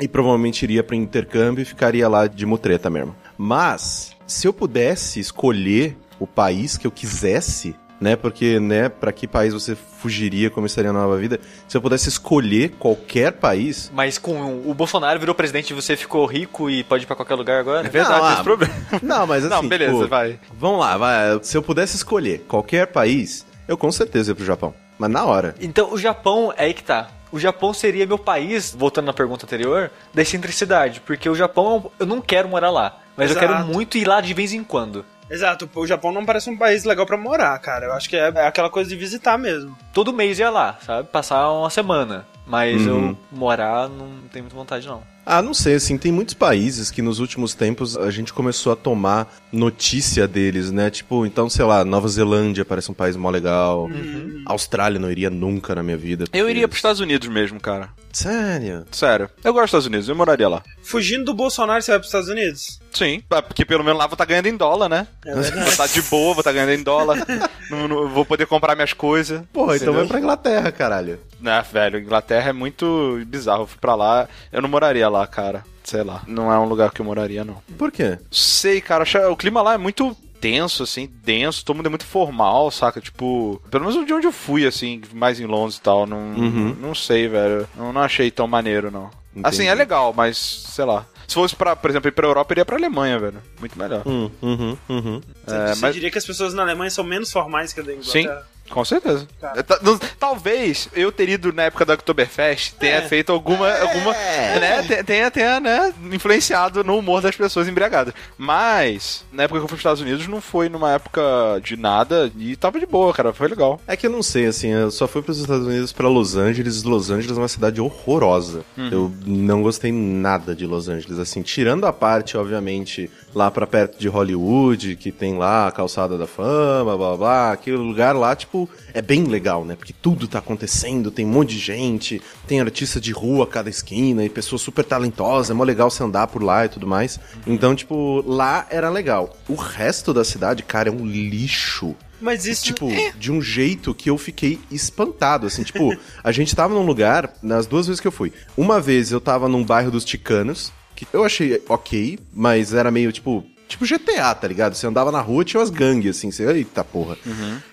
S1: E provavelmente iria pro intercâmbio e ficaria lá de mutreta mesmo. Mas, se eu pudesse escolher o país que eu quisesse, né, porque, né, pra que país você fugiria, começaria uma nova vida, se eu pudesse escolher qualquer país,
S4: Mas com o Bolsonaro virou presidente e você ficou rico e pode ir pra qualquer lugar agora?
S3: É verdade,
S1: Não,
S3: esse problema. [LAUGHS]
S1: Não, mas assim,
S3: Não, beleza,
S1: tipo,
S3: vai.
S1: Vamos lá, vai. Se eu pudesse escolher qualquer país, eu com certeza ia pro Japão. Mas na hora.
S4: Então, o Japão, é aí que tá. O Japão seria meu país, voltando na pergunta anterior, da excentricidade. Porque o Japão, eu não quero morar lá. Mas eu
S2: Exato.
S4: quero muito ir lá de vez em quando.
S2: Exato, o Japão não parece um país legal pra morar, cara. Eu acho que é, é aquela coisa de visitar mesmo.
S4: Todo mês ia lá, sabe? Passar uma semana. Mas
S1: Uhum.
S4: eu morar não tenho muita vontade, não.
S1: Ah, não sei, assim, tem muitos países que nos últimos tempos a gente começou a tomar notícia deles, né? Tipo, então, sei lá, Nova Zelândia parece um país mó legal. Austrália não iria nunca na minha vida.
S3: Eu
S1: porque-
S3: iria pros Estados Unidos mesmo, cara.
S1: Sério?
S3: Sério. Eu gosto dos Estados Unidos, eu moraria lá.
S2: Fugindo do Bolsonaro, você vai pros Estados Unidos?
S3: Sim, é porque pelo menos lá eu vou estar ganhando em dólar, né?
S2: É
S3: Vou estar de boa, vou estar ganhando em dólar. [LAUGHS] não, não- vou poder comprar minhas coisas.
S1: Porra, então
S3: Entendeu?
S1: vai pra Inglaterra, caralho.
S3: Né, velho, Inglaterra é muito bizarro. Eu fui pra lá, eu não moraria lá, cara. Sei lá. Não é um lugar que eu moraria, não.
S1: Por quê?
S3: Sei, cara, o clima lá é muito tenso, assim, denso, todo mundo é muito formal, saca? Tipo, pelo menos de onde eu fui, assim, mais em Londres e tal, não,
S1: Uhum.
S3: não sei, velho. Não, não achei tão maneiro, não.
S1: Entendi.
S3: Assim, é legal, mas, sei lá. Se fosse, pra, por exemplo, ir pra Europa, eu iria pra Alemanha, velho. Muito melhor.
S1: Hum, uhum, uhum.
S2: Você,
S3: É,
S2: você
S3: mas-
S2: diria que as pessoas na Alemanha são menos formais que a da
S3: Sim,
S2: Inglaterra?
S3: Com certeza.
S2: Cara.
S3: Ta- não- Talvez eu ter ido na época da Oktoberfest tenha
S2: É.
S3: feito alguma. alguma né, te- tenha, tenha né, influenciado no humor das pessoas embriagadas. Mas, na época que eu fui pros Estados Unidos, não foi numa época de nada e tava de boa, cara. Foi legal.
S1: É que eu não sei, assim, eu só fui pros Estados Unidos pra Los Angeles. Los Angeles é uma cidade horrorosa. Eu não gostei nada de Los Angeles, assim, tirando a parte, obviamente, lá pra perto de Hollywood, que tem lá a calçada da fama, blá blá blá. Aquele lugar lá, tipo, é bem legal, né? Porque tudo tá acontecendo, tem um monte de gente, tem artista de rua a cada esquina e pessoas super talentosas, é mó legal você andar por lá e tudo mais. Então, tipo, lá era legal. O resto da cidade, cara, é um lixo.
S2: Mas isso.
S1: Tipo, de um jeito que eu fiquei espantado, assim, tipo, a gente tava num lugar, nas duas vezes que eu fui. Uma vez eu tava num bairro dos Ticanos, que eu achei ok, mas era meio, tipo, tipo GTA, tá ligado? Você andava na rua, tinha umas gangues, assim, você, eita porra.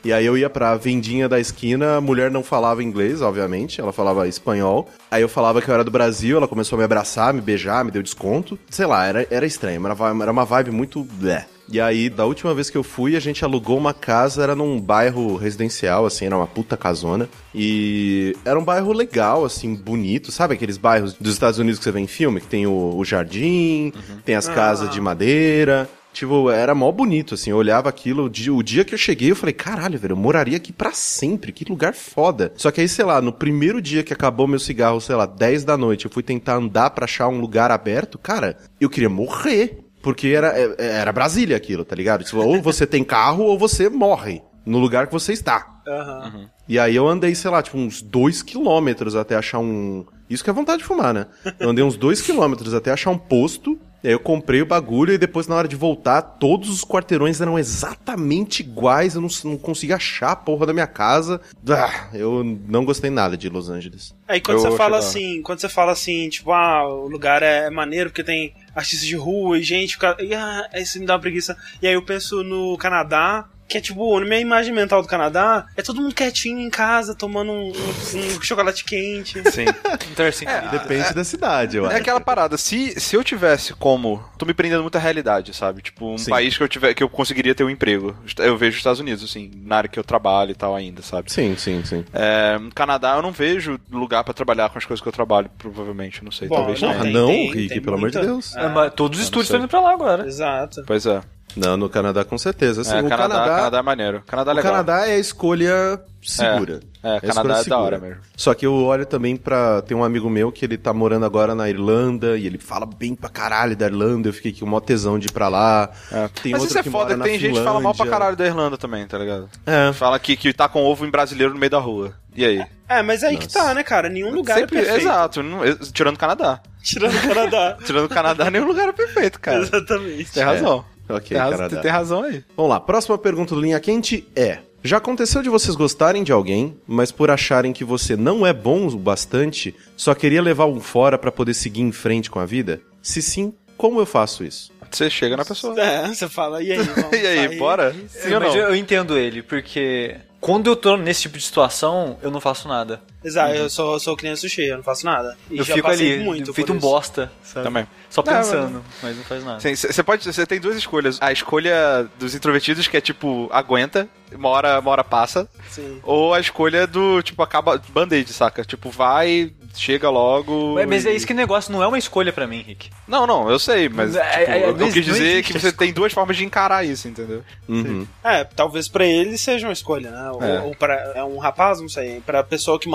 S1: E aí eu ia pra vendinha da esquina, a mulher não falava inglês, obviamente, ela falava espanhol. Aí eu falava que eu era do Brasil, ela começou a me abraçar, me beijar, me deu desconto. Sei lá, era, era estranho, era, era uma vibe muito... bleh. E aí, da última vez que eu fui, a gente alugou uma casa, era num bairro residencial, assim, era uma puta casona. E era um bairro legal, assim, bonito, sabe aqueles bairros dos Estados Unidos que você vê em filme, que tem o, o jardim, tem as casas de madeira. Tipo, era mó bonito, assim, eu olhava aquilo, o dia, o dia que eu cheguei, eu falei, caralho, velho, eu moraria aqui pra sempre, que lugar foda. Só que aí, sei lá, no primeiro dia que acabou meu cigarro, sei lá, 10 da noite, eu fui tentar andar pra achar um lugar aberto, cara, eu queria morrer. Porque era, é- era Brasília aquilo, tá ligado? Tipo, ou você tem carro ou você morre no lugar que você está.
S2: Aham.
S1: E aí eu andei, sei lá, tipo, uns dois quilômetros até achar um. Isso que é vontade de fumar, né? Eu andei uns dois quilômetros até achar um posto. E aí eu comprei o bagulho e depois, na hora de voltar, todos os quarteirões eram exatamente iguais. Eu não, não consegui achar a porra da minha casa. Ah, eu não gostei nada de Los Angeles.
S2: Aí quando
S3: Eu
S2: você fala assim, quando você fala assim, tipo, ah, o lugar é maneiro porque tem artistas de rua e gente, fica- e, ah, isso me dá uma preguiça. E aí eu penso no Canadá, que é tipo, na minha imagem mental do Canadá, é todo mundo quietinho em casa, tomando um, um- chocolate quente.
S3: Sim. [LAUGHS]
S4: Então, assim,
S1: Depende da cidade, eu
S3: É
S1: acho.
S3: aquela parada, se, se eu tivesse como. Tô me prendendo muito à realidade, sabe? Tipo, um
S1: Sim.
S3: país que eu tiver que eu conseguiria ter um emprego. Eu vejo os Estados Unidos, assim, na área que eu trabalho e tal ainda, sabe?
S1: Sim, sim, sim.
S3: É, no Canadá eu não vejo lugar pra trabalhar com as coisas que eu trabalho, provavelmente, não sei,
S2: Bom,
S3: talvez
S2: não, tem-
S1: não,
S2: tem-
S1: Rick,
S2: tem
S1: pelo amor de
S2: muita-
S1: Deus.
S2: É.
S4: mas todos os estúdios
S3: sei.
S4: estão indo pra lá agora.
S2: Exato.
S3: Pois é.
S1: Não, no Canadá com certeza. Assim,
S3: é
S1: o
S3: Canadá,
S1: Canadá,
S3: Canadá é maneiro. Canadá é
S1: o
S3: legal.
S1: Canadá é a escolha segura.
S3: É, é,
S1: a
S3: Canadá
S1: escolha
S3: é da hora mesmo.
S1: Só que eu olho também pra. Tem um amigo meu que ele tá morando agora na Irlanda e ele fala bem pra caralho da Irlanda. Eu fiquei com mó tesão de ir pra lá.
S3: É.
S1: Tem
S3: Mas
S1: outro
S3: isso é
S1: que
S3: foda, que tem gente que fala mal pra caralho da Irlanda também, tá ligado?
S1: É.
S3: Fala que, que tá com ovo em brasileiro no meio da rua. E aí?
S2: É, mas aí que
S1: Nossa.
S2: tá, né, cara? Nenhum lugar
S3: Sempre,
S2: é perfeito.
S3: exato, não- tirando o Canadá.
S2: Tirando o Canadá. [LAUGHS]
S3: Tirando o Canadá, nenhum lugar é perfeito, cara.
S2: Exatamente.
S3: Tem razão.
S1: Ok,
S3: tem, razão
S1: Canadá.
S3: tem razão aí.
S1: Vamos lá, próxima pergunta do Linha Quente é: Já aconteceu de vocês gostarem de alguém, mas por acharem que você não é bom o bastante, só queria levar um fora pra poder seguir em frente com a vida? Se sim, como eu faço isso?
S3: Você chega na pessoa. [LAUGHS]
S2: É, você fala, e aí, [LAUGHS] vamos
S3: E aí,
S2: sair?
S3: bora? Sim ou
S4: mas
S3: não?
S4: eu, eu entendo ele, porque quando eu tô nesse tipo de situação, eu não faço nada.
S2: Exato, eu sou, sou criança sushi, eu não faço nada. E
S4: eu
S2: já
S4: fico ali,
S2: muito
S4: feito um bosta, sabe?
S3: Também.
S4: Só
S3: Não,
S4: pensando, mas não faz nada.
S3: Você pode. Você tem duas escolhas. A escolha dos introvertidos, que é tipo, aguenta, uma hora, uma hora passa.
S2: Sim.
S3: Ou a escolha do, tipo, acaba band-aid, saca? Tipo, vai, chega logo.
S4: Mas, mas
S3: e-
S4: é isso que negócio, não é uma escolha pra mim, Rick.
S3: Não, não, eu sei, mas
S4: É,
S3: tipo,
S4: é, é,
S3: eu,
S4: não
S3: quis
S4: não
S3: dizer que você tem duas formas de encarar isso, entendeu?
S1: Uhum.
S2: É, talvez pra ele seja uma escolha, né? Ou,
S3: É.
S2: ou pra é um rapaz, não sei. Pra pessoa que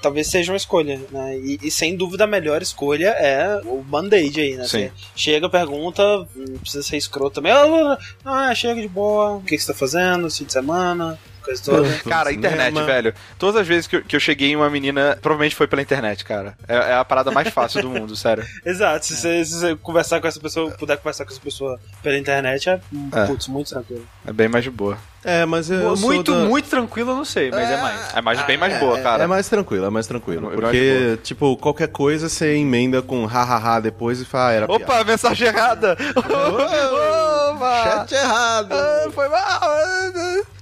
S2: talvez seja uma escolha, né? E, e sem dúvida a melhor escolha é o band-aid aí, né?
S3: Sim.
S2: Você chega, pergunta, não precisa ser escroto também. Ah, ah, chega de boa, o que, que você tá fazendo, fim de semana, coisa toda.
S3: Cara, internet,
S1: cinema.
S3: velho. Todas as vezes que eu, que eu cheguei em uma menina, provavelmente foi pela internet, cara. É, é a parada mais fácil do mundo, sério. [LAUGHS]
S2: Exato, se, você, se você conversar com essa pessoa, puder conversar com essa pessoa pela internet, é,
S3: É.
S2: putz, muito tranquilo.
S3: É bem mais de boa.
S1: É, mas eu,
S4: muito,
S1: da-
S4: muito tranquilo, eu não sei, mas é, mais.
S3: É mais, bem mais boa, cara.
S1: É mais tranquilo, é mais tranquilo.
S3: É mais
S1: Porque, tipo, qualquer coisa você emenda com hahaha depois e fala, ah, era piada.
S3: Opa, mensagem errada! [LAUGHS] Opa!
S1: Chat errado!
S3: Ah, foi mal!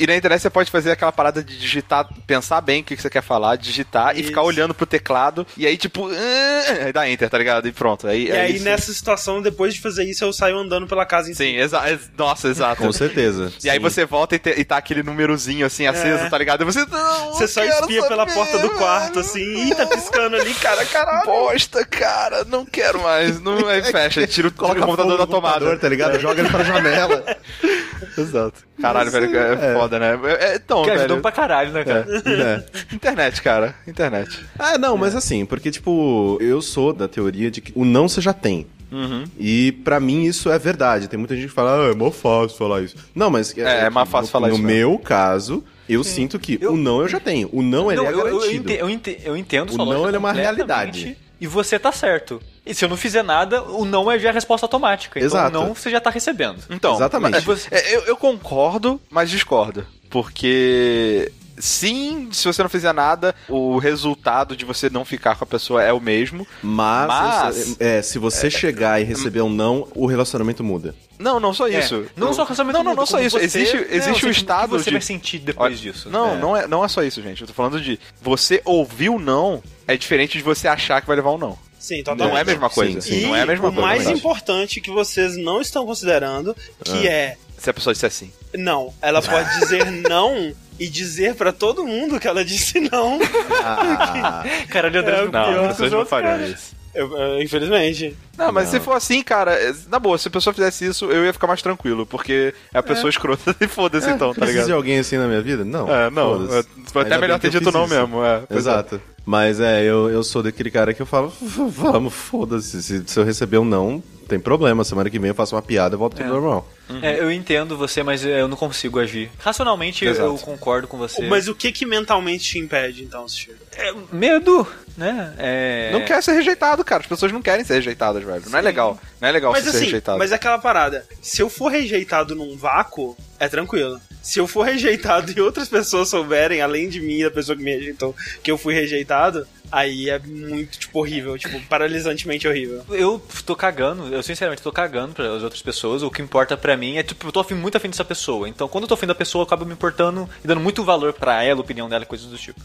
S3: E na internet você pode fazer aquela parada de digitar, pensar bem o que que você quer falar, digitar e
S2: Isso.
S3: ficar olhando pro teclado, e aí tipo, ah, aí dá enter, tá ligado? E pronto. Aí,
S2: E aí,
S3: isso.
S2: nessa situação, depois de fazer isso, eu saio andando pela casa em
S3: Sim, exa ex- nossa, exato.
S1: Com certeza.
S3: E aí
S1: Sim.
S3: você volta e, te- e tá aquele númerozinho assim aceso,
S2: É.
S3: tá ligado? E você não,
S2: Você só espia pela
S3: saber,
S2: porta do quarto, assim, ih, tá piscando ali, cara, caralho.
S3: Bosta, cara, não quero mais. Não, aí [LAUGHS] fecha, tira, tira o computador da tomada.
S1: computador, tá ligado? Joga ele pra janela. [LAUGHS]
S3: Exato. Caralho, velho, é,
S1: é.
S3: foda, né? É, então,
S4: Que ajudou
S3: velho.
S4: pra caralho, né, cara?
S1: É.
S3: Internet, cara. Internet.
S1: Ah, não, mas assim, porque, tipo, eu sou da teoria de que o não você já tem.
S3: Uhum.
S1: E pra mim isso é verdade. Tem muita gente que fala, ah, é mó fácil falar isso. Não, mas.
S3: É, é mais fácil
S1: no,
S3: falar
S1: no
S3: isso,
S1: No
S3: né?
S1: meu caso, eu sinto que
S4: Eu-
S1: o não eu já tenho. O não, ele
S4: Não,
S1: é
S4: eu, eu,
S1: garantido.
S4: ente- eu ente- eu entendo
S1: O não, ele é uma realidade.
S4: E você tá certo. E se eu não fizer nada, o não é já a resposta automática. Então
S1: Exato.
S4: o não você já tá recebendo.
S3: Então,
S1: Exatamente.
S3: mas você- é, eu, eu concordo, mas discordo. Porque. Sim, se você não fizer nada, o resultado de você não ficar com a pessoa é o mesmo.
S1: Mas,
S3: Mas-
S1: é, se você chegar e receber um não, o relacionamento muda.
S3: Não, não só
S4: É,
S3: isso.
S4: não
S3: Eu-
S4: só relacionamento
S3: Não, não, não só isso.
S4: você-
S3: existe
S4: Não,
S3: existe o
S4: o que
S3: estado
S4: você
S3: de...
S4: vai sentir depois disso.
S3: Não,
S1: É.
S3: não, é, não é só isso, gente. Eu tô falando de você ouvir o não é diferente de você achar que vai levar um não.
S2: Sim,
S3: Não
S2: totalmente.
S3: é a mesma coisa.
S1: Sim, sim.
S2: E
S3: Não é a mesma
S2: o
S3: coisa.
S2: mais
S3: mas-
S2: importante que vocês não estão considerando, que é,
S3: Se a pessoa disser sim.
S2: não, ela pode [LAUGHS] dizer não e dizer pra todo mundo que ela disse não.
S1: Ah, [LAUGHS]
S4: Cara, de André
S2: É,
S4: não,
S2: o pior
S4: não.
S2: fariam
S3: isso.
S2: Eu- eu, infelizmente.
S3: Não, mas
S1: Não.
S3: se for assim, cara, é- na boa, se a pessoa fizesse isso, eu ia ficar mais tranquilo, porque é a pessoa escrota [LAUGHS] e foda-se então, tá
S1: Precisa de
S3: ligado?
S1: alguém assim na minha vida? Não.
S3: É, não, é, foi até melhor ter dito não
S1: isso.
S3: mesmo, é. é.
S1: Exato. Mas é, eu, eu sou daquele cara que eu falo, "V- [LAUGHS] vamos, foda-se. Se, se eu receber um não, não tem problema. Semana que vem eu faço uma piada e volto
S4: É.
S1: normal.
S4: É, eu entendo você, mas eu não consigo agir. Racionalmente
S3: Exato.
S4: eu concordo com você.
S2: Mas o que que mentalmente te impede, então, Steve?
S4: É, medo, né? É...
S3: Não quer ser rejeitado, cara. As pessoas não querem ser rejeitadas, velho. Não é legal. Não é legal
S2: Mas
S3: você ser
S2: assim,
S3: rejeitado.
S2: mas é aquela parada. Se eu for rejeitado num vácuo, é tranquilo. Se eu for rejeitado [LAUGHS] e outras pessoas souberem, além de mim da pessoa que me rejeitou, que eu fui rejeitado, aí é muito, tipo, horrível. Tipo, paralisantemente horrível.
S4: Eu tô cagando, eu sinceramente tô cagando para as outras pessoas. O que importa pra mim é, tipo, eu tô afim, muito afim dessa pessoa. Então, quando eu tô afim da pessoa, eu acabo me importando e dando muito valor pra ela, a opinião dela, coisas do tipo.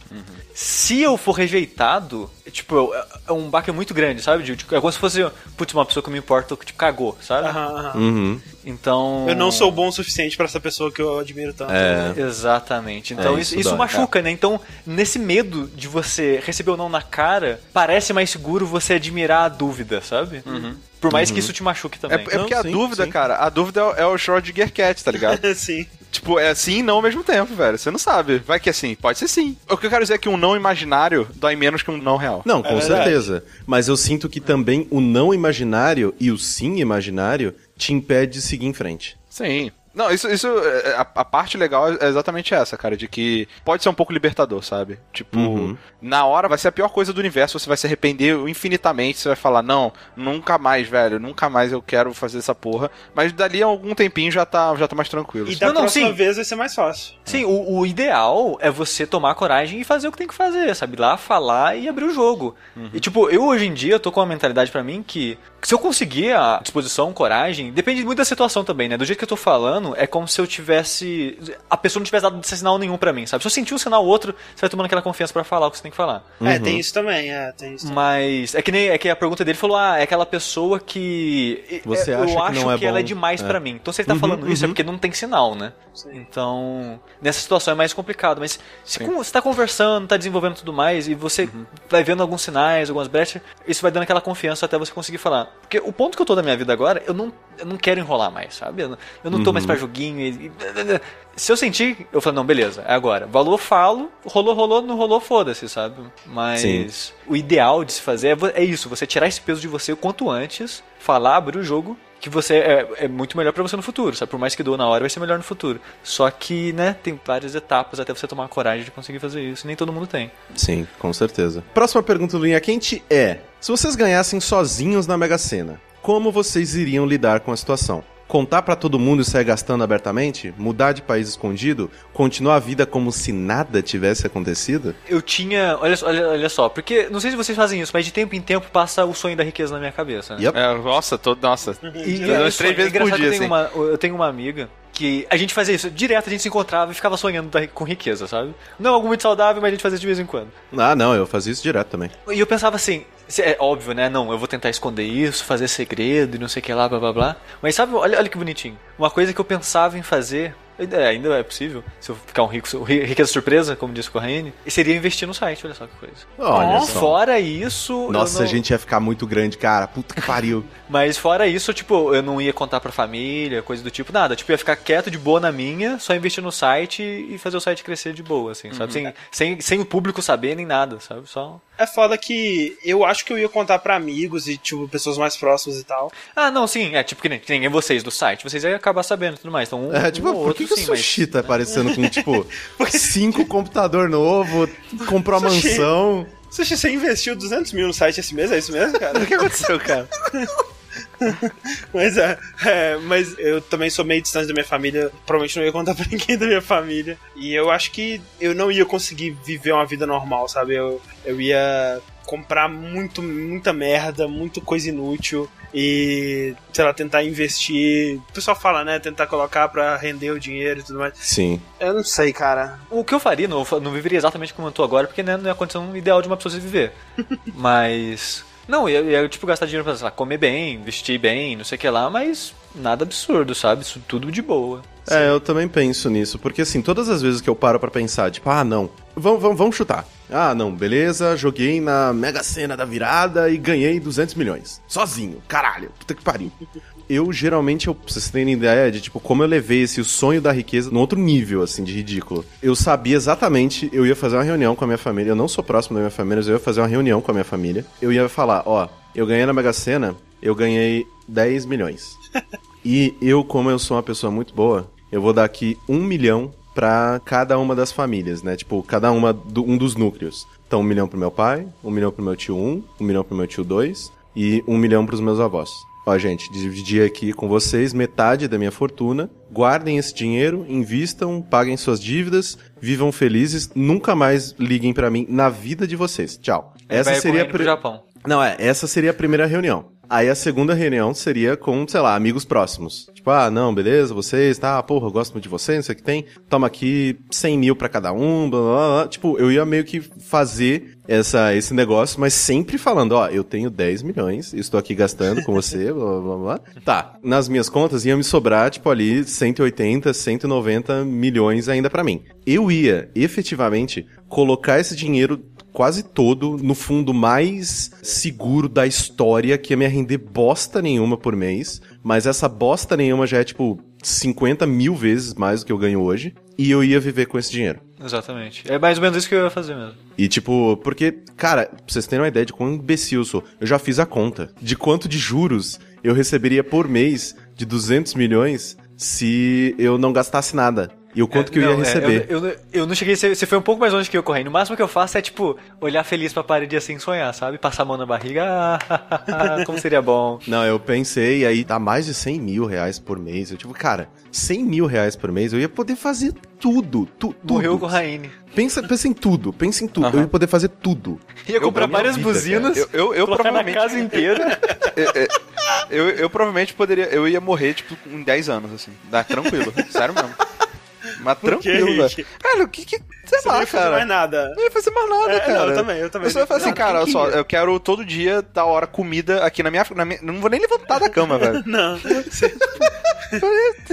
S4: Se eu for rejeitado, tipo, é- é um baque muito grande, sabe? Tipo, é como se fosse, putz, uma pessoa que eu me importo, que, tipo, cagou, sabe?
S2: Aham, aham.
S1: Uhum.
S4: Então.
S2: Eu não sou bom o suficiente pra essa pessoa que eu admiro tanto.
S1: É.
S4: Exatamente. Então
S1: É,
S4: isso,
S1: isso
S4: isso machuca, né? Então, nesse medo de você receber ou não na cara, parece mais seguro você admirar a dúvida, sabe? Por mais que isso te machuque
S3: É,
S4: também.
S3: é porque
S1: Não,
S3: a
S1: sim,
S3: dúvida,
S1: sim.
S3: cara, a dúvida é o- é o Schrödinger Cat, tá ligado? [LAUGHS]
S2: Sim.
S3: tipo, é sim e não ao mesmo tempo, velho. Você não sabe. Vai que é sim. Pode ser sim. O que eu quero dizer é que um não imaginário dói menos que um não real.
S1: Não, com
S2: É
S1: certeza. Mas eu sinto que também o não imaginário e o sim imaginário te impede de seguir em frente.
S3: Sim. Não, isso, isso é, a, a parte legal é exatamente essa, cara, de que pode ser um pouco libertador, sabe? Tipo,
S1: Uhum.
S3: na hora vai ser a pior coisa do universo, você vai se arrepender infinitamente, você vai falar, não, nunca mais, velho, nunca mais eu quero fazer essa porra. Mas dali a algum tempinho já tá, já tá mais tranquilo.
S2: E
S3: sabe?
S2: da
S4: Não, não,
S2: próxima
S4: sim.
S2: vez vai ser mais fácil.
S4: Sim, o, o ideal é você tomar coragem e fazer o que tem que fazer, sabe? Ir lá falar e abrir o jogo. E tipo, eu hoje em dia tô com uma mentalidade pra mim que Se eu conseguir a disposição, coragem, depende muito da situação também, né? Do jeito que eu tô falando, é como se eu tivesse. A pessoa não tivesse dado sinal nenhum pra mim, sabe? Se eu sentir um sinal ou outro, você vai tomando aquela confiança para falar o que você tem que falar.
S2: É, tem isso também, é, tem isso. Também.
S4: Mas é que nem é que a pergunta dele falou: ah, é aquela pessoa que.
S1: Você
S4: é,
S1: acha
S4: eu
S1: que
S4: acho
S1: não é
S4: que ela é
S1: bom.
S4: demais
S1: É.
S4: pra mim. Então se ele tá falando isso é porque não tem sinal, né? Então, nessa situação é mais complicado. Mas se com- você tá conversando, tá desenvolvendo tudo mais, e você vai vendo alguns sinais, algumas brechas, isso vai dando aquela confiança até você conseguir falar. Porque o ponto que eu tô da minha vida agora, eu não, eu não quero enrolar mais, sabe? Eu não, eu não tô mais pra joguinho. E, se eu sentir, eu falo, não, beleza, é agora. Valor, falo, rolou, rolou, não rolou, foda-se, sabe? Mas
S1: Sim.
S4: o ideal de se fazer é, é isso, você tirar esse peso de você o quanto antes, falar, abrir o jogo, que você é, é muito melhor pra você no futuro, sabe? Por mais que doa na hora, vai ser melhor no futuro. Só que, né, tem várias etapas até você tomar a coragem de conseguir fazer isso, e nem todo mundo tem.
S1: Sim, com certeza. Próxima pergunta do Linha Quente é: se vocês ganhassem sozinhos na Mega Sena, como vocês iriam lidar com a situação? Contar pra todo mundo e sair gastando abertamente? Mudar de país escondido? Continuar a vida como se nada tivesse acontecido?
S4: Eu tinha. Olha, só- olha, olha só, porque não sei se vocês fazem isso, mas de tempo em tempo passa o sonho da riqueza na minha cabeça. né?
S1: Yep.
S3: É, nossa, tô, nossa.
S4: E
S3: Duas,
S4: é,
S3: três
S4: é
S3: vezes por dia,
S4: eu tenho,
S3: assim.
S4: uma, eu tenho uma amiga que a gente fazia isso, direto a gente se encontrava e ficava sonhando com riqueza, sabe? Não é algo muito saudável, mas a gente fazia de vez em quando.
S1: Ah, não, eu fazia isso direto também.
S4: E eu pensava assim, é óbvio, né? Não, eu vou tentar esconder isso, fazer segredo e não sei o que lá, blá blá blá. Mas sabe, olha, olha que bonitinho. Uma coisa que eu pensava em fazer, é, ainda é possível, se eu ficar um rico, ri- riqueza surpresa, como disse o Corraine, seria investir no site, olha só que coisa.
S1: Olha só.
S4: Fora isso.
S1: Nossa,
S4: não-
S1: a gente ia ficar muito grande, cara. Puta que pariu. [LAUGHS]
S4: Mas fora isso, tipo, eu não ia contar pra família, coisa do tipo, nada. Tipo, eu ia ficar quieto de boa na minha, só investir no site e fazer o site crescer de boa, assim, sabe? Sem, sem, sem o público saber nem nada, sabe? Só.
S2: É foda que eu acho que eu ia contar pra amigos e, tipo, pessoas mais próximas e tal.
S4: Ah, não, sim, é tipo que nem, que nem vocês do site, vocês iam acabar sabendo e tudo mais. Então, um,
S1: É, tipo,
S4: um
S1: por
S4: outro,
S1: que, que o
S4: sim, mas-
S1: sushi tá aparecendo com, tipo, [LAUGHS] cinco computador novo, comprou a
S2: Sushi.
S1: mansão?
S2: Sushi, você investiu 200 mil no site esse mês? É isso mesmo, cara? [LAUGHS]
S3: O que aconteceu, cara? [LAUGHS] [LAUGHS]
S2: Mas é, é, mas eu também sou meio distante da minha família. Provavelmente não ia contar pra [LAUGHS] ninguém da minha família. E eu acho que eu não ia conseguir viver uma vida normal, sabe? Eu, eu ia comprar muito, muita merda, muita coisa inútil. E, sei lá, tentar investir. O pessoal fala, né? Tentar colocar pra render o dinheiro e tudo mais.
S1: Sim.
S2: Eu não sei, cara.
S4: O que eu faria, não, eu não viveria exatamente como eu tô agora, porque né, não é a condição ideal de uma pessoa se viver. [LAUGHS] mas. Não, ia, ia tipo gastar dinheiro pra sei lá, comer bem, vestir bem, não sei o que lá, mas nada absurdo, sabe? Isso tudo de boa.
S1: É, eu também penso nisso, porque assim, todas as vezes que eu paro pra pensar, tipo, ah, não, vamos, vamos, vamos chutar. Ah, não, beleza, joguei na Mega Sena da virada e ganhei 200 milhões. Sozinho, caralho, puta que pariu. Eu geralmente, eu, pra vocês terem ideia de, tipo, como eu levei esse o sonho da riqueza num outro nível, assim, de ridículo. Eu sabia exatamente, eu ia fazer uma reunião com a minha família, eu não sou próximo da minha família, mas eu ia fazer uma reunião com a minha família. Eu ia falar, ó, eu ganhei na Mega Sena, eu ganhei 10 milhões. [LAUGHS] E eu, como eu sou uma pessoa muito boa, eu vou dar aqui um milhão pra cada uma das famílias, né? Tipo, cada uma do, um dos núcleos. Então, um milhão pro meu pai, um milhão pro meu tio um, um milhão pro meu tio dois e um milhão pros meus avós. Ó, gente, dividi aqui com vocês metade da minha fortuna. Guardem esse dinheiro, invistam, paguem suas dívidas, vivam felizes, nunca mais liguem pra mim na vida de vocês. Tchau. Essa
S4: Vai
S1: seria pri-
S4: Japão.
S1: Não, é, essa seria a primeira reunião. Aí a segunda reunião seria com, sei lá, amigos próximos. Tipo, ah, não, beleza, vocês, tá, porra, eu gosto muito de vocês, não sei o que tem. Toma aqui 100 mil pra cada um, blá, blá, blá. Tipo, eu ia meio que fazer essa, esse negócio, mas sempre falando, ó, eu tenho 10 milhões, estou aqui gastando com você, blá, [LAUGHS] blá, blá, blá. Tá, nas minhas contas ia me sobrar, tipo, ali 180, 190 milhões ainda pra mim. Eu ia, efetivamente, colocar esse dinheiro quase todo no fundo mais seguro da história, que ia me render bosta nenhuma por mês, mas essa bosta nenhuma já é tipo 50 mil vezes mais do que eu ganho hoje, e eu ia viver com esse dinheiro.
S4: Exatamente. É mais ou menos isso que eu ia fazer mesmo.
S1: E tipo, porque, cara, pra vocês terem uma ideia de quão imbecil eu sou, eu já fiz a conta de quanto de juros eu receberia por mês de 200 milhões se eu não gastasse nada. E o quanto que eu ia
S4: Não, é,
S1: receber.
S4: eu, eu, eu não cheguei, você você foi um pouco mais longe que eu correndo. O máximo que eu faço é, tipo, olhar feliz pra parede assim sonhar, sabe? Passar a mão na barriga, ah, [LAUGHS] como seria bom.
S1: Não, eu pensei, aí dá mais de 100 mil reais por mês. Eu tipo, cara, 100 mil reais por mês, eu ia poder fazer tudo. Tu, tudo.
S4: Morreu com o Raine.
S1: Pensa, pensa em tudo, pensa em tudo. Eu ia poder fazer tudo.
S4: Ia comprar várias
S1: vida,
S4: buzinas,
S3: Eu, eu, eu
S4: colocar
S3: provavelmente.
S4: na casa inteira. [LAUGHS]
S3: Eu, eu provavelmente poderia. Eu ia morrer, tipo, em 10 anos, assim. Dá tranquilo. [LAUGHS] Sério mesmo. Mas tranquilo, velho. Cara, o que que. Sei
S2: Você
S3: lá,
S2: não ia fazer
S3: cara.
S2: mais nada.
S3: Não ia fazer mais nada,
S2: É,
S3: cara.
S2: não, eu também, eu também.
S3: Eu só ia falar assim,
S2: Não,
S3: cara, olha só, eu quero todo dia, da hora, comida aqui na minha. Na minha não vou nem levantar da cama, velho. [LAUGHS]
S2: Não, você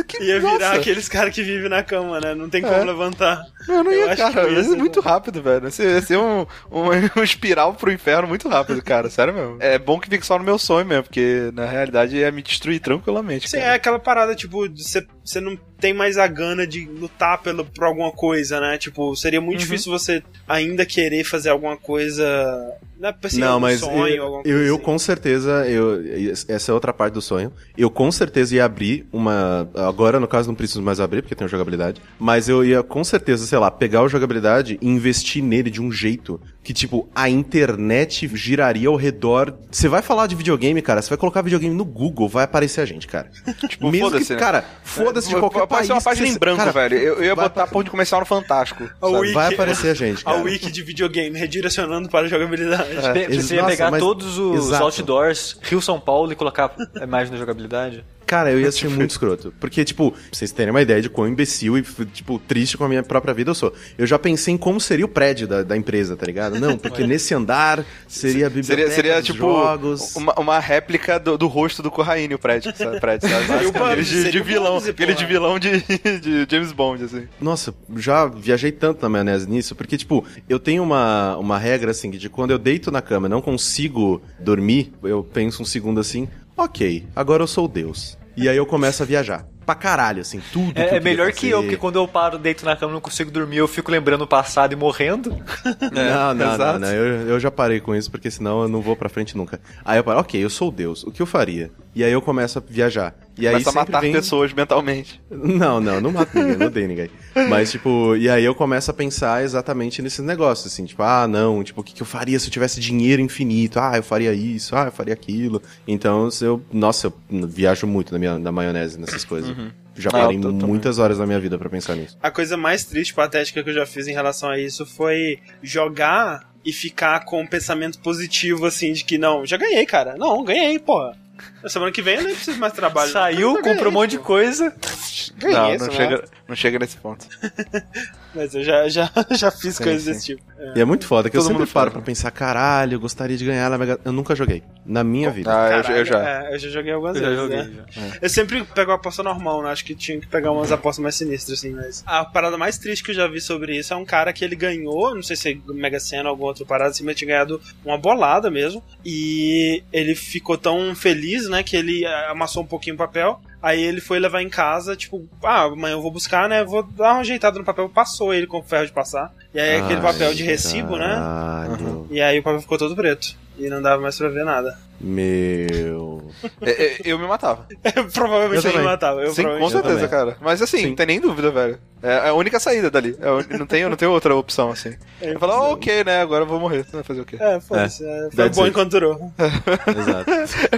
S3: Que- [LAUGHS]
S2: ia virar
S3: nossa.
S2: aqueles caras que vivem na cama, né? Não tem como
S3: É.
S2: levantar.
S3: Eu não
S2: Eu
S3: ia, cara.
S2: ia
S3: ser
S2: ser
S3: muito rápido, velho. Ia ser, ia ser um, um, [LAUGHS] um espiral pro inferno muito rápido, cara. Sério mesmo. É bom que fique só no meu sonho mesmo, porque na realidade ia me destruir tranquilamente.
S2: Sim,
S3: cara.
S2: é aquela parada, tipo, você, você não tem mais a gana de lutar pelo, por alguma coisa, né? Tipo, seria muito
S3: Uhum.
S2: difícil você ainda querer fazer alguma coisa. Né, assim,
S1: não,
S2: algum
S1: mas
S2: sonho,
S1: eu, eu,
S2: coisa
S1: eu
S2: assim.
S1: com certeza, eu, essa é outra parte do sonho. Eu com certeza ia abrir uma. Agora, no caso, não preciso mais abrir, porque tem o jogabilidade. Mas eu ia com certeza, sei lá, pegar o jogabilidade e investir nele de um jeito que, tipo, a internet giraria ao redor. Você vai falar de videogame, cara, você vai colocar videogame no Google, vai aparecer a gente, cara. [LAUGHS]
S3: Tipo,
S1: Mesmo que,
S3: foda-se, né?
S1: cara, foda-se de qualquer
S3: Pode
S1: país.
S3: ser uma página
S1: que
S3: em branco,
S1: cara,
S3: velho. Eu, eu ia
S1: vai
S3: botar
S1: apa-
S3: ponto de comercial no Fantástico.
S2: A? Wiki-
S1: Vai aparecer a gente, [LAUGHS]
S2: A
S1: cara.
S2: wiki de videogame redirecionando para a jogabilidade.
S1: Ex-
S4: Você ia pegar
S1: mas-
S4: todos os
S1: exato.
S4: outdoors, Rio São Paulo e colocar a imagem da jogabilidade?
S1: Cara, eu ia ser muito escroto. Porque, tipo, pra vocês terem uma ideia de quão imbecil e, tipo, triste com a minha própria vida eu sou. Eu já pensei em como seria o prédio da, da empresa, tá ligado? Não, porque nesse andar seria a biblioteca
S3: Seria, seria tipo
S1: jogos.
S3: uma, uma réplica do, do rosto do Corraine, o prédio, sabe? prédio, sabe? Aquele de, de vilão, aquele de vilão de, [LAUGHS] de James Bond, assim.
S1: Nossa, já viajei tanto na maionese nisso, porque, tipo, eu tenho uma, uma regra, assim, de quando eu deito na cama e não consigo dormir, eu penso um segundo assim, ok, agora eu sou Deus. E aí eu começo a viajar. Pra caralho, assim, tudo. que
S4: É, é
S1: queria
S4: melhor que eu,
S1: fazer.
S4: porque quando eu paro, deito na cama e não consigo dormir, eu fico lembrando o passado e morrendo. [LAUGHS]
S1: Não, não, não,
S3: exato.
S1: não. Eu, eu já parei com isso, porque senão eu não vou pra frente nunca. Aí eu paro, ok, eu sou Deus, o que eu faria? E aí eu começo a viajar. E aí
S3: Começa a matar
S1: vem...
S3: pessoas mentalmente.
S1: Não, não, não mato ninguém, não odeio ninguém. Mas, tipo, e aí eu começo a pensar exatamente nesses negócios, assim, tipo, ah, não, tipo, o que, que eu faria se eu tivesse dinheiro infinito? Ah, eu faria isso, ah, eu faria aquilo. Então, eu, nossa, eu viajo muito na, minha, na maionese nessas coisas. Já
S3: Ah,
S1: parei
S3: eu tô- também.
S1: muitas horas da minha vida pra pensar nisso.
S2: A coisa mais triste, patética que eu já fiz em relação a isso foi jogar e ficar com um pensamento positivo, assim, de que não, já ganhei, cara. Não, ganhei, porra. Na [LAUGHS] semana que vem eu nem preciso mais trabalho.
S4: Saiu, comprou um monte de coisa.
S2: Ganhei
S3: não, não
S2: merda.
S3: chega, não chega nesse ponto. [LAUGHS]
S2: Mas eu já, já, [LAUGHS] já fiz
S3: Sim,
S2: coisas
S3: sim.
S2: desse tipo. É.
S1: E é muito foda, que eu
S3: Todo
S1: sempre
S3: mundo
S1: paro pra pensar, caralho, eu gostaria de ganhar na Mega... Eu nunca joguei. Na minha vida.
S3: Ah, eu,
S2: Caralho,
S3: eu já.
S2: é, eu já joguei algumas
S4: Eu já
S2: vezes,
S4: joguei.
S2: né?
S4: já.
S2: Eu sempre pego a aposta normal, né? Acho que tinha que pegar umas apostas mais sinistras, assim, mas. A parada mais triste que eu já vi sobre isso é um cara que ele ganhou, não sei se é Mega Sena ou alguma outra parada, assim, mas tinha ganhado uma bolada mesmo. E ele ficou tão feliz, né, que ele eh, amassou um pouquinho o papel. Aí ele foi levar em casa, tipo, ah, amanhã eu vou buscar, né? Vou dar uma ajeitada no papel. Passou ele com o ferro de passar. E aí aquele
S1: Ai,
S2: papel de recibo, né?
S1: caralho.
S2: E aí o papel ficou todo preto. E não dava mais pra ver nada.
S1: Meu.
S3: É, é, eu me matava. [LAUGHS]
S2: provavelmente
S1: Eu
S2: ele
S1: também.
S2: matava. Eu
S3: Sim, com certeza, cara. Mas assim,
S1: Sim.
S3: não tem nem dúvida, velho. É a única saída dali. É não, tem, não tem outra opção, assim. Eu falo, ah, ok, né? Agora eu vou morrer. Vai fazer o quê?
S2: É, foda-se. é, foi
S1: That's
S2: bom enquanto durou. [LAUGHS]
S1: Exato.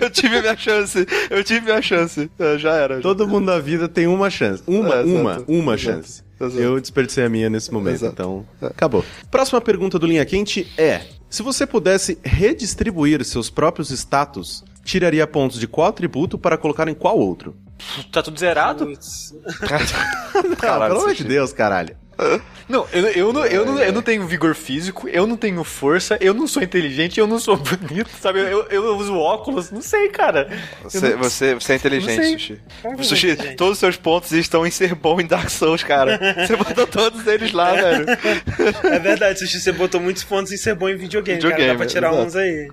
S3: Eu tive minha chance. Eu tive minha chance. É, já era.
S1: Todo mundo na vida tem uma chance. Uma,
S3: É,
S1: uma, uma
S3: Exato.
S1: chance.
S3: Exato.
S1: Eu desperdicei a minha nesse momento,
S3: Exato.
S1: então
S3: É.
S1: acabou. Próxima pergunta do Linha Quente é: se você pudesse redistribuir seus próprios status, tiraria pontos de qual atributo para colocar em qual outro?
S4: Tá tudo zerado?
S2: Putz. [LAUGHS]
S1: Cara, pelo amor de
S3: Sushi.
S1: Deus, caralho.
S4: Não, eu, eu, não, eu, não, eu não tenho vigor físico, eu não tenho força, eu não sou inteligente, eu não sou [LAUGHS] bonito, sabe? Eu, eu uso óculos, não sei, cara.
S3: Você,
S4: não-
S3: você, você é inteligente. Sushi. Sushi,
S2: é inteligente.
S3: todos os seus pontos estão em ser bom em Dark Souls, cara. Você [LAUGHS] botou todos eles lá, velho.
S2: É verdade, Sushi, você botou muitos pontos em ser bom em videogame, cara. Dá
S3: Videogame,
S2: pra tirar
S3: exato.
S2: uns aí.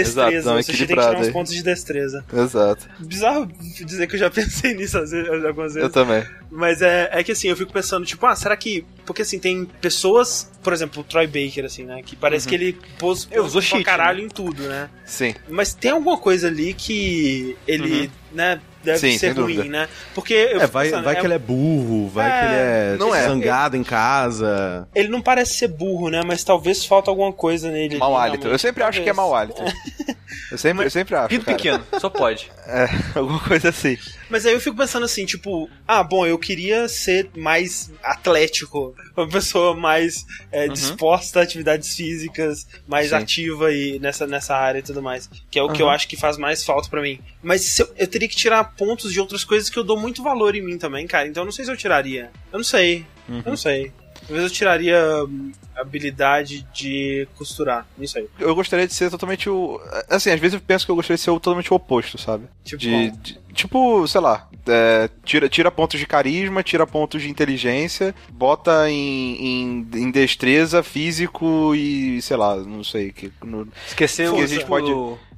S3: Exato,
S2: Destreza,
S3: não,
S2: o Sushi tem que tirar uns pontos de destreza.
S3: Exato.
S2: Bizarro dizer que eu já [LAUGHS] pensei nisso vezes, algumas vezes.
S3: Eu também.
S2: Mas é, é que assim, eu fico pensando, tipo, ah, será que. Porque assim, tem pessoas, por exemplo, o Troy Baker, assim, né? Que parece que ele pôs
S4: Eu uso
S2: pra
S4: cheat,
S2: caralho em tudo, né?
S3: Sim.
S2: Mas tem alguma coisa ali que ele, né, deve
S3: Sim,
S2: ser ruim,
S3: dúvida.
S2: né? Porque eu
S1: É,
S2: fico
S1: vai,
S2: pensando,
S1: vai que ele é burro, vai
S2: É,
S1: que ele é,
S3: não é.
S1: zangado em casa.
S2: ele não parece ser burro, né? Mas talvez falta alguma coisa nele.
S3: Mau hálito. Eu sempre acho que é mau hálito. [LAUGHS] Eu sempre, eu sempre acho.
S4: Pinto
S3: cara.
S4: pequeno, só pode. [LAUGHS]
S3: É, alguma coisa assim.
S2: Mas aí eu fico pensando assim, tipo, ah, bom, eu queria ser mais atlético, uma pessoa mais é, disposta a atividades físicas, mais
S3: Sim.
S2: ativa e nessa, nessa área e tudo mais. Que é o que eu acho que faz mais falta pra mim. Mas se eu, eu teria que tirar pontos de outras coisas que eu dou muito valor em mim também, cara. Então eu não sei se eu tiraria. Eu não sei. Eu não sei. Talvez eu tiraria hum, habilidade de costurar. Não sei.
S3: Eu gostaria de ser totalmente o. Assim, às vezes eu penso que eu gostaria de ser o- totalmente o oposto, sabe?
S2: Tipo,
S3: De, de- tipo, sei lá, é, tira, tira pontos de carisma, tira pontos de inteligência, bota em, em, em destreza, físico e, sei lá, não sei. Que, no,
S4: Esqueceu
S3: Que
S4: o
S3: a gente pode-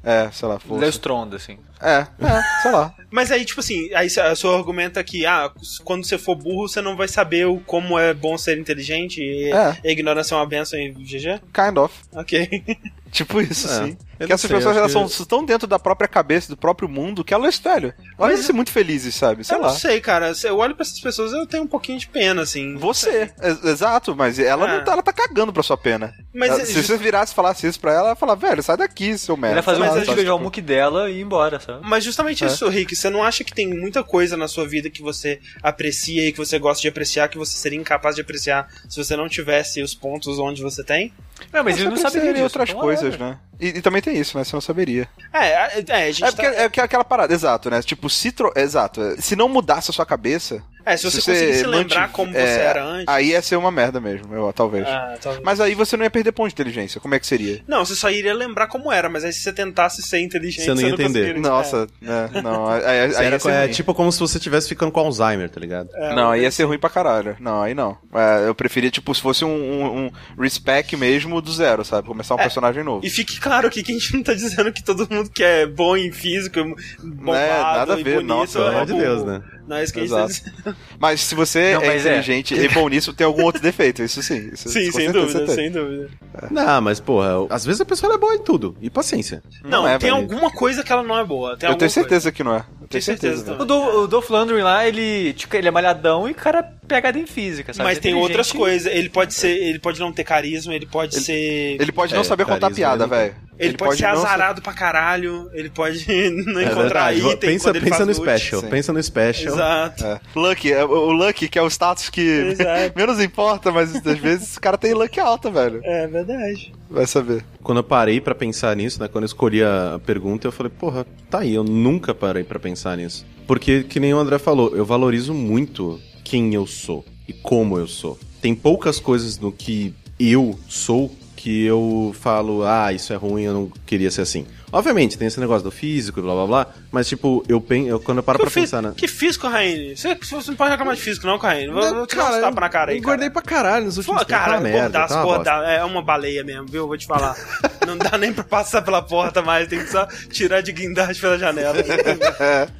S3: é, sei lá, força.
S4: Stronda, assim.
S3: É, é, sei lá.
S2: Mas aí, tipo assim, aí o seu argumento é que, ah, quando você for burro, você não vai saber o, como é bom ser inteligente e
S3: É.
S2: a ignorância é uma benção em GG?
S3: Kind of.
S2: Ok. [LAUGHS]
S3: Tipo isso,
S1: É,
S3: sim.
S1: eu
S3: Que
S1: não
S3: essas
S1: sei,
S3: pessoas elas
S1: que-
S3: são tão dentro da própria cabeça, do próprio mundo, que elas, velho, elas devem ser muito felizes, sabe? Sei
S2: eu
S3: lá.
S2: não sei, cara. Eu olho pra essas pessoas, eu tenho um pouquinho de pena, assim.
S3: Você, ex- exato, mas ela
S2: É.
S3: não tá, ela tá cagando pra sua pena.
S2: Mas
S3: Ela-
S2: é
S3: se
S2: just-
S3: você virasse e falasse isso pra ela, ela ia falar, velho, sai daqui, seu merda.
S4: ia fazer um beijar o muque dela e ir embora, sabe?
S2: Mas justamente
S3: É.
S2: isso, Rick, você não acha que tem muita coisa na sua vida que você aprecia e que você gosta de apreciar, que você seria incapaz de apreciar se você não tivesse os pontos onde você tem?
S4: Não, mas ele não saberia disso.
S3: outras
S4: então,
S3: coisas,
S4: é.
S3: né? E, e também tem isso, né? Você não saberia.
S2: É, é, é, a gente
S3: É porque
S2: tá...
S3: é, é aquela parada, exato, né? Tipo, se tro... Exato. é, Se não mudasse a sua cabeça.
S2: É, se você conseguisse lembrar
S3: mantive-
S2: como
S3: é,
S2: você era antes.
S3: Aí ia ser uma merda mesmo, eu, talvez.
S2: Ah, talvez.
S3: Mas aí você não ia perder ponto de inteligência. Como é que seria?
S2: Não, você só iria lembrar como era, mas aí se você tentasse ser inteligente,
S1: Você não ia entender.
S2: conseguiria-
S3: Nossa, né? Não, aí, aí, aí
S1: Era,
S3: ia ser
S1: é
S3: ruim.
S1: tipo como se você estivesse ficando com Alzheimer, tá ligado?
S2: É,
S3: Não, aí ia ser ruim pra caralho. Não, aí não. É, eu preferia, tipo, se fosse um, um, um respec mesmo do zero, sabe? Começar um
S2: É,
S3: personagem novo.
S2: E fique claro aqui que a gente não tá dizendo que todo mundo que é bom em físico, bombado
S3: É, nada a
S2: e
S3: ver,
S2: bonito
S3: nossa,
S2: é
S1: Pelo amor de. Deus, né?
S2: Não é isso que a gente tá
S3: Exato.
S2: dizendo. [LAUGHS]
S3: Mas se você
S4: Não,
S3: é
S4: mas é.
S3: inteligente e bom nisso, tem algum outro defeito. Isso sim. Isso,
S2: Sim, sem dúvida, sem dúvida.
S1: Não, mas porra, às vezes a pessoa é boa em tudo. E paciência.
S2: Não,
S3: é,
S2: tem
S3: velho.
S2: alguma coisa que ela não é boa. Tem
S3: Eu tenho certeza que não é. Eu
S2: Tenho certeza
S3: certeza.
S4: O, Do, o Dolph Lundgren lá, ele, tipo, ele é malhadão e cara pegado em física,
S2: coisa.
S4: sabe?
S2: Mas tem outras coisas. Ele pode ser, ele pode não ter carisma, ele pode ser.
S3: Ele pode não
S1: É,
S3: saber contar piada,
S1: ele não
S3: velho.
S2: Ele, pode, ser
S3: não
S2: azarado pra caralho, ele pode [LAUGHS] não
S1: É
S2: encontrar
S1: verdade.
S2: item
S1: pensa
S2: ele
S1: pensa
S2: faz
S1: no
S2: loot.
S1: special.
S3: Sim.
S1: Pensa no special.
S2: Exato.
S3: É. Lucky, é, o Lucky, que é o status que [LAUGHS] menos importa, mas às vezes o cara tem Lucky alta, velho.
S2: É verdade.
S3: Vai saber.
S1: Quando eu parei pra pensar nisso, né? Quando eu escolhi a pergunta, eu falei, porra, tá aí, eu nunca parei pra pensar nisso. Porque, que nem o André falou, eu valorizo muito quem eu sou e como eu sou. Tem poucas coisas no que eu sou que eu falo, ah, isso é ruim, eu não queria ser assim. Obviamente, tem esse negócio do físico e blá blá blá, mas tipo, eu, pen eu quando eu paro
S2: Que,
S1: pra
S2: fi-
S1: pensar, né?
S2: que físico, Raine? Você, você não pode reclamar de físico, não, Raine. Vou, vou te dar uns tapas na cara aí,
S1: eu engordei
S2: cara.
S1: pra caralho nos últimos
S2: Pô,
S1: tempos,
S2: cara,
S1: tá merda,
S2: das
S1: tá
S2: dá- é uma baleia mesmo, viu? Vou te falar. [LAUGHS] não dá nem pra passar pela porta mais, tem que só tirar de guindaste pela janela. [LAUGHS]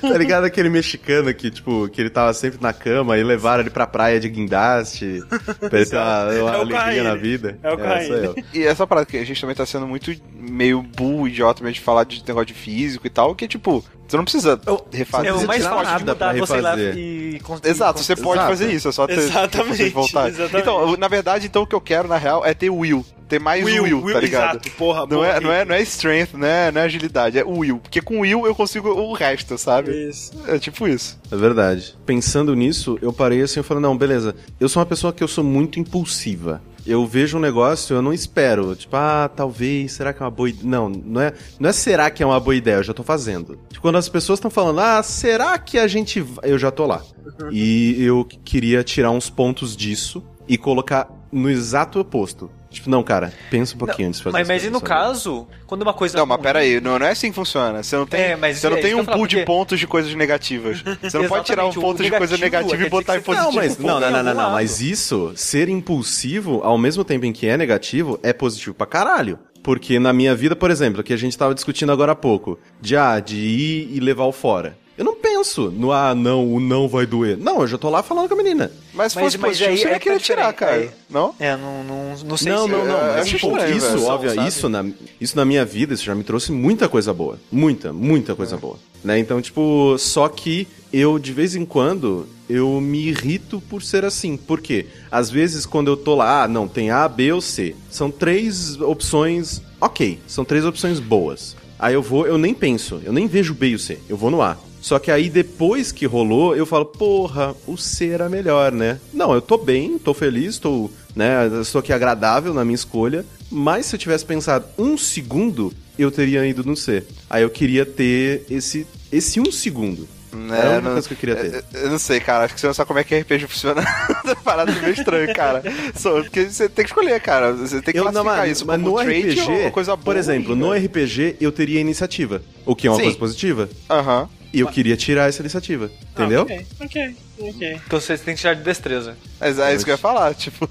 S1: Tá ligado aquele mexicano que, tipo, que ele tava sempre na cama e levaram ele pra praia de guindaste pra ele ter uma, [LAUGHS] uma
S2: É
S1: alegria na vida.
S2: É o
S1: eu.
S3: E essa parada que a gente também tá sendo muito meio burro, idiota mesmo de falar de negócio de físico e tal, que tipo, você não precisa refazer.
S4: É o
S1: precisa
S4: mais fácil de
S1: nada pra
S4: você ir lá
S1: refazer.
S4: e...
S3: Exato, você pode
S1: Exato.
S3: fazer isso, é só ter
S2: Exatamente,
S3: você voltar.
S2: exatamente.
S3: Então, na verdade, então o que eu quero na real é ter will, ter mais will, tá ligado?
S2: Exato, porra,
S3: Não
S2: porra,
S3: é, não, é, não é strength, não é, não é agilidade, é will. Porque com will eu consigo o resto, sabe?
S2: Isso.
S3: É tipo isso.
S1: É verdade. Pensando nisso, eu parei assim e falei, não, beleza. Eu sou uma pessoa que eu sou muito impulsiva. Eu vejo um negócio, eu não espero. Tipo, ah, talvez, será que é uma boa ideia? Não, não é, não é será que é uma boa ideia, eu já tô fazendo. Tipo, quando as pessoas estão falando, ah, será que a gente vai? Eu já tô lá. E eu queria tirar uns pontos disso e colocar no exato oposto. Tipo, não, cara, pensa um pouquinho antes de fazer
S4: Mas,
S1: as
S4: mas e no caso, quando uma coisa.
S3: Não, mas
S4: ruim-
S3: pera aí, não, não é assim que funciona. Você não tem,
S4: É, mas
S3: você não
S4: é
S3: tem
S4: isso que
S3: um pool de
S4: porque-
S3: pontos de coisas negativas. [LAUGHS] Você não pode tirar um ponto de coisa
S4: negativo
S3: negativa e botar em positivo.
S1: Não, mas não, não, não, não, não, mas isso, ser impulsivo, ao mesmo tempo em que é negativo, é positivo pra caralho. Porque na minha vida, por exemplo, que a gente tava discutindo agora há pouco, de ah, de ir e levar o fora. Eu não penso no ah, não, o não vai doer. Não, eu já tô lá falando com a menina.
S3: Mas se
S4: Mas-
S3: fosse
S4: mas
S3: positivo,
S4: aí
S3: você
S4: é
S3: ia
S4: que
S3: querer
S4: tá
S3: tirar, cara.
S4: aí.
S3: Não?
S4: É, não, não, não sei
S1: não,
S4: se.
S1: não, não,
S3: é,
S1: mas tipo,
S3: estranho,
S1: isso,
S3: velho,
S1: óbvio,
S4: sabe?
S1: isso na, isso na minha vida, isso já me trouxe muita coisa boa. Muita, muita coisa boa. Né? Então, tipo, só que eu, de vez em quando, eu me irrito por ser assim. Por quê? Às vezes, quando eu tô lá, ah, não, tem A, B ou C. São três opções, ok, são três opções boas. Aí eu vou, eu nem penso, eu nem vejo B e o C, eu vou no A. Só que aí depois que rolou, eu falo, porra, o C era melhor, né? Não, eu tô bem, tô feliz, tô, né, estou aqui agradável na minha escolha, mas se eu tivesse pensado um segundo, eu teria ido no C. Aí eu queria ter esse, esse um segundo.
S3: Né,
S1: Era a
S3: não-
S1: coisa que eu queria ter.
S3: Eu, eu não sei, cara. Acho que você não sabe como é que RPG funciona. [LAUGHS] Parada meio estranho, cara. Só, porque você tem que escolher, cara. Você tem que
S1: Eu,
S3: classificar
S1: não, mas,
S3: isso
S1: mas
S3: como
S1: no RPG,
S3: ou coisa boa.
S1: por exemplo, no RPG eu teria iniciativa, o que é uma
S3: Sim.
S1: coisa positiva.
S3: Aham.
S1: E eu queria tirar essa iniciativa, entendeu?
S2: Ah, ok, ok, ok.
S4: Então você tem que tirar de destreza.
S3: Mas é isso que eu ia falar, tipo.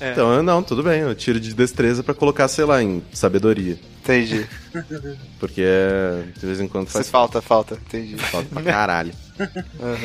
S1: Então, eu- não, tudo bem, eu tiro de destreza pra colocar, sei lá, em sabedoria.
S3: Entendi.
S1: Porque é, de vez em quando
S3: Você
S1: faz
S3: falta, falta. Entendi.
S1: falta pra caralho.